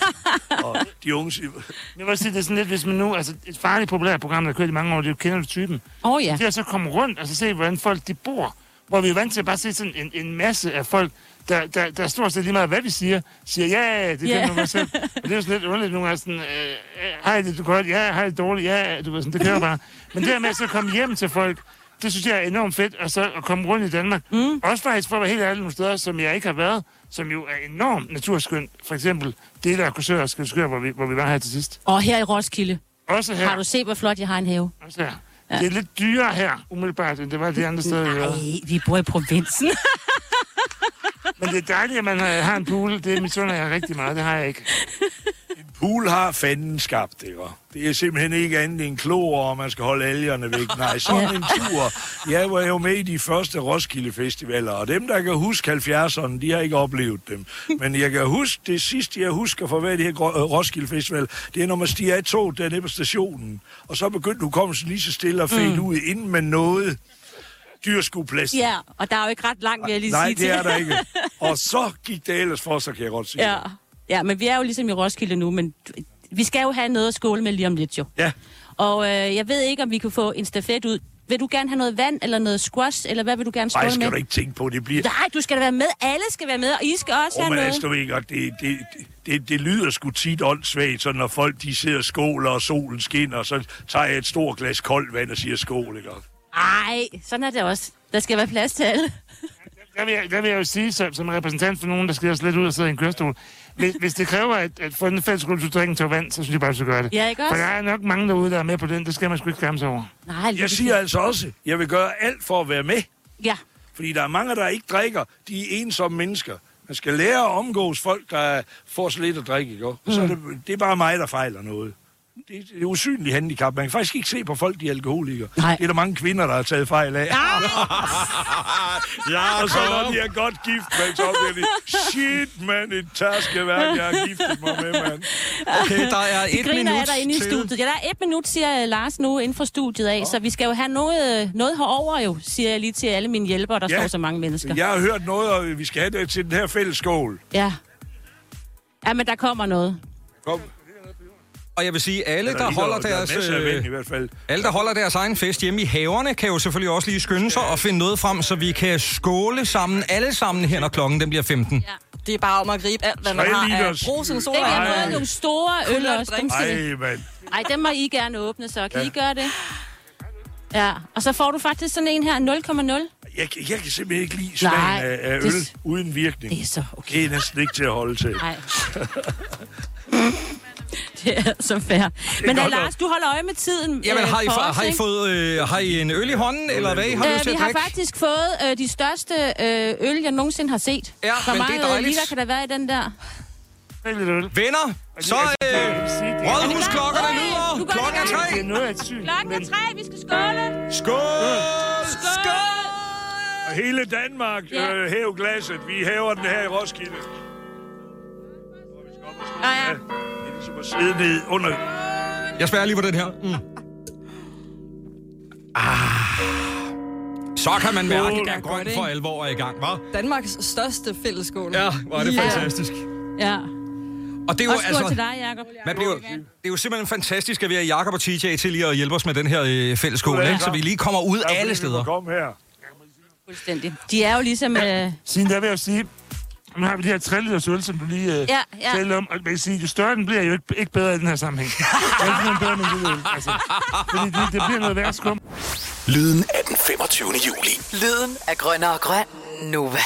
og de unge siger, Jeg vil sige, det er sådan lidt, hvis man nu... Altså, et farligt populært program, der kørt i mange år, det er jo kender du typen. Åh oh, ja. Det er så komme rundt og så se, hvordan folk de bor. Hvor vi er vant til at bare se sådan en, en masse af folk, der, der, der stort set lige meget, hvad vi siger, siger, ja, det Ja. kender du mig selv. Og det er jo sådan lidt underligt nogle gange sådan, øh, øh, hej, det er godt, ja, hej, det er dårligt, ja, du ved sådan, det kører bare. Men det med at så komme hjem til folk, det synes jeg er enormt fedt, og så at komme rundt i Danmark. Mm. Også faktisk for at være helt ærlig nogle steder, som jeg ikke har været, som jo er enormt naturskønt. For eksempel dele af Korsør og Skelskør, hvor vi, hvor vi var her til sidst. Og her i Roskilde. Også her. Har du set, hvor flot jeg har en have? Også her. Ja. Det er lidt dyrere her, umiddelbart, end det var de andre steder. Nej, vi bor i provinsen. Men det er dejligt, at man har en pool. Det misunder jeg rigtig meget. Det har jeg ikke. pool har fanden skabt, ikke? Det er simpelthen ikke andet end klor, og man skal holde algerne væk. Nej, sådan en tur. Jeg var jo med i de første Roskilde Festivaler, og dem, der kan huske 70'erne, de har ikke oplevet dem. Men jeg kan huske, det sidste, jeg husker fra hver det her øh, Roskilde Festival, det er, når man stiger af tog dernede på stationen, og så begyndte hukommelsen lige så stille og fedt Mm. ud, inden man nåede dyrskuepladsen. ja, og der er jo ikke ret langt, vil jeg lige Nej, sige det er der ikke. Og så gik det ellers for, så kan jeg godt sige. Ja. Ja, men vi er jo ligesom i Roskilde nu, men vi skal jo have noget at skåle med lige om lidt jo. Ja. Og øh, jeg ved ikke, om vi kan få en stafet ud. Vil du gerne have noget vand, eller noget squash, eller hvad vil du gerne skåle Nej, med? skal du ikke tænke på, det bliver... Nej, du skal da være med. Alle skal være med, og I skal også Oh, have men noget. altså, du ved godt, det, det, det, det lyder sgu tit åndssvagt, så når folk de sidder og skåler, og solen skinner, og så tager jeg et stort glas koldt vand og siger skål, ikke? Ej, sådan er det også. Der skal være plads til alle. Der vil, jeg, der vil jeg jo sige, som, som repræsentant for nogen, der skal os lidt ud og sidde i en kørestol, hvis, hvis det kræver, at, at for den fælles skulle du drikke en tår vand, så synes jeg bare, du skal gøre det. Ja, ikke For også? der er nok mange derude, der er med på den. Det skal man sgu ikke skamme sig over. Nej, Jeg siger altså også, jeg vil gøre alt for at være med. Ja. Fordi der er mange, der ikke drikker. De er ensomme mennesker. Man skal lære at omgås folk, der får så lidt at drikke, ikke? Så er det, det er bare mig, der fejler noget. Det er et usynligt handicap. Man kan faktisk ikke se på folk, de er alkoholikere. Nej. Det er der mange kvinder, der har taget fejl af. Ja, og så når de er godt gift, man, så bliver de, shit, man, et tærskeværk, jeg har giftet mig med, mand. Okay, der er Det et griner minut jeg derinde i studiet. Ja, der er et minut, siger Lars nu inden for studiet af, så vi skal jo have noget, noget herover jo, siger jeg lige til alle mine hjælpere, der Ja. står så mange mennesker. Jeg har hørt noget, og vi skal have det til den her fælles skål. Ja. Ja, men der kommer noget. Kom. Og jeg vil sige, alle, der holder der- der er deres... øh, vind i hvert fald. Alle, der holder deres egen fest hjemme i haverne, kan jo selvfølgelig også lige skynde sig og finde noget frem, så vi kan skåle sammen, alle sammen her, når klokken den bliver 15. Ja. Det er bare om at gribe alt, hvad man har af liters. brusende Det soda. kan jeg nogle store øl også. Dem Ej, mand. Ej, dem må I gerne åbne, så kan Ja. I gøre det? Ja, og så får du faktisk sådan en her, 0,0. Jeg, jeg kan simpelthen ikke lide smagen Nej, af, af øl det- uden virkning. Det er så okay. Det er næsten ikke til at holde til. Nej. Det er så fair. Men da, godt Lars, du holder øje med tiden Jamen, øh, har I, for os, har I fået øh, har I en øl i hånden, eller hvad I har lyst Øh, til vi har faktisk fået øh, de største øh, øl, jeg nogensinde har set. Ja, Hvor men det er meget øh, dejligt. liter kan der være i den der? Venner, så øh, rådhusklokkerne lyder. Klokken er tre. Er. Klokken er tre, vi skal skåle. Skål! Skål! Og hele Danmark Ja. øh, hæv glasset. Vi hæver den her i Roskilde. Ja, ja. Det er ligesom at sidde ned under... Jeg spærrer lige på den her. Mm. Ah. Så kan man mærke, at grøn for alvor er i gang, hva'? Danmarks største fællesskål. Ja, er det Ja. fantastisk. Ja. Og det er jo Og skål altså... til dig, Jacob. Man bliver, det er jo simpelthen fantastisk, at vi har Jakob og TJ til lige at hjælpe os med den her øh, fælles skål, ikke? så vi lige kommer ud alle steder. Kom her. Fuldstændig. De er jo ligesom... Øh, Siden der vil jeg sige, nu har vi de her 3 liters øl, som du lige øh, Ja, ja. talte om. Og man kan sige, jo større den bliver, jo ikke, ikke bedre i den her sammenhæng. Det er bedre end en lille øl. Altså, fordi det, det bliver noget værre skum. Lyden af den 25. juli. Lyden af grønner og grøn. Nova.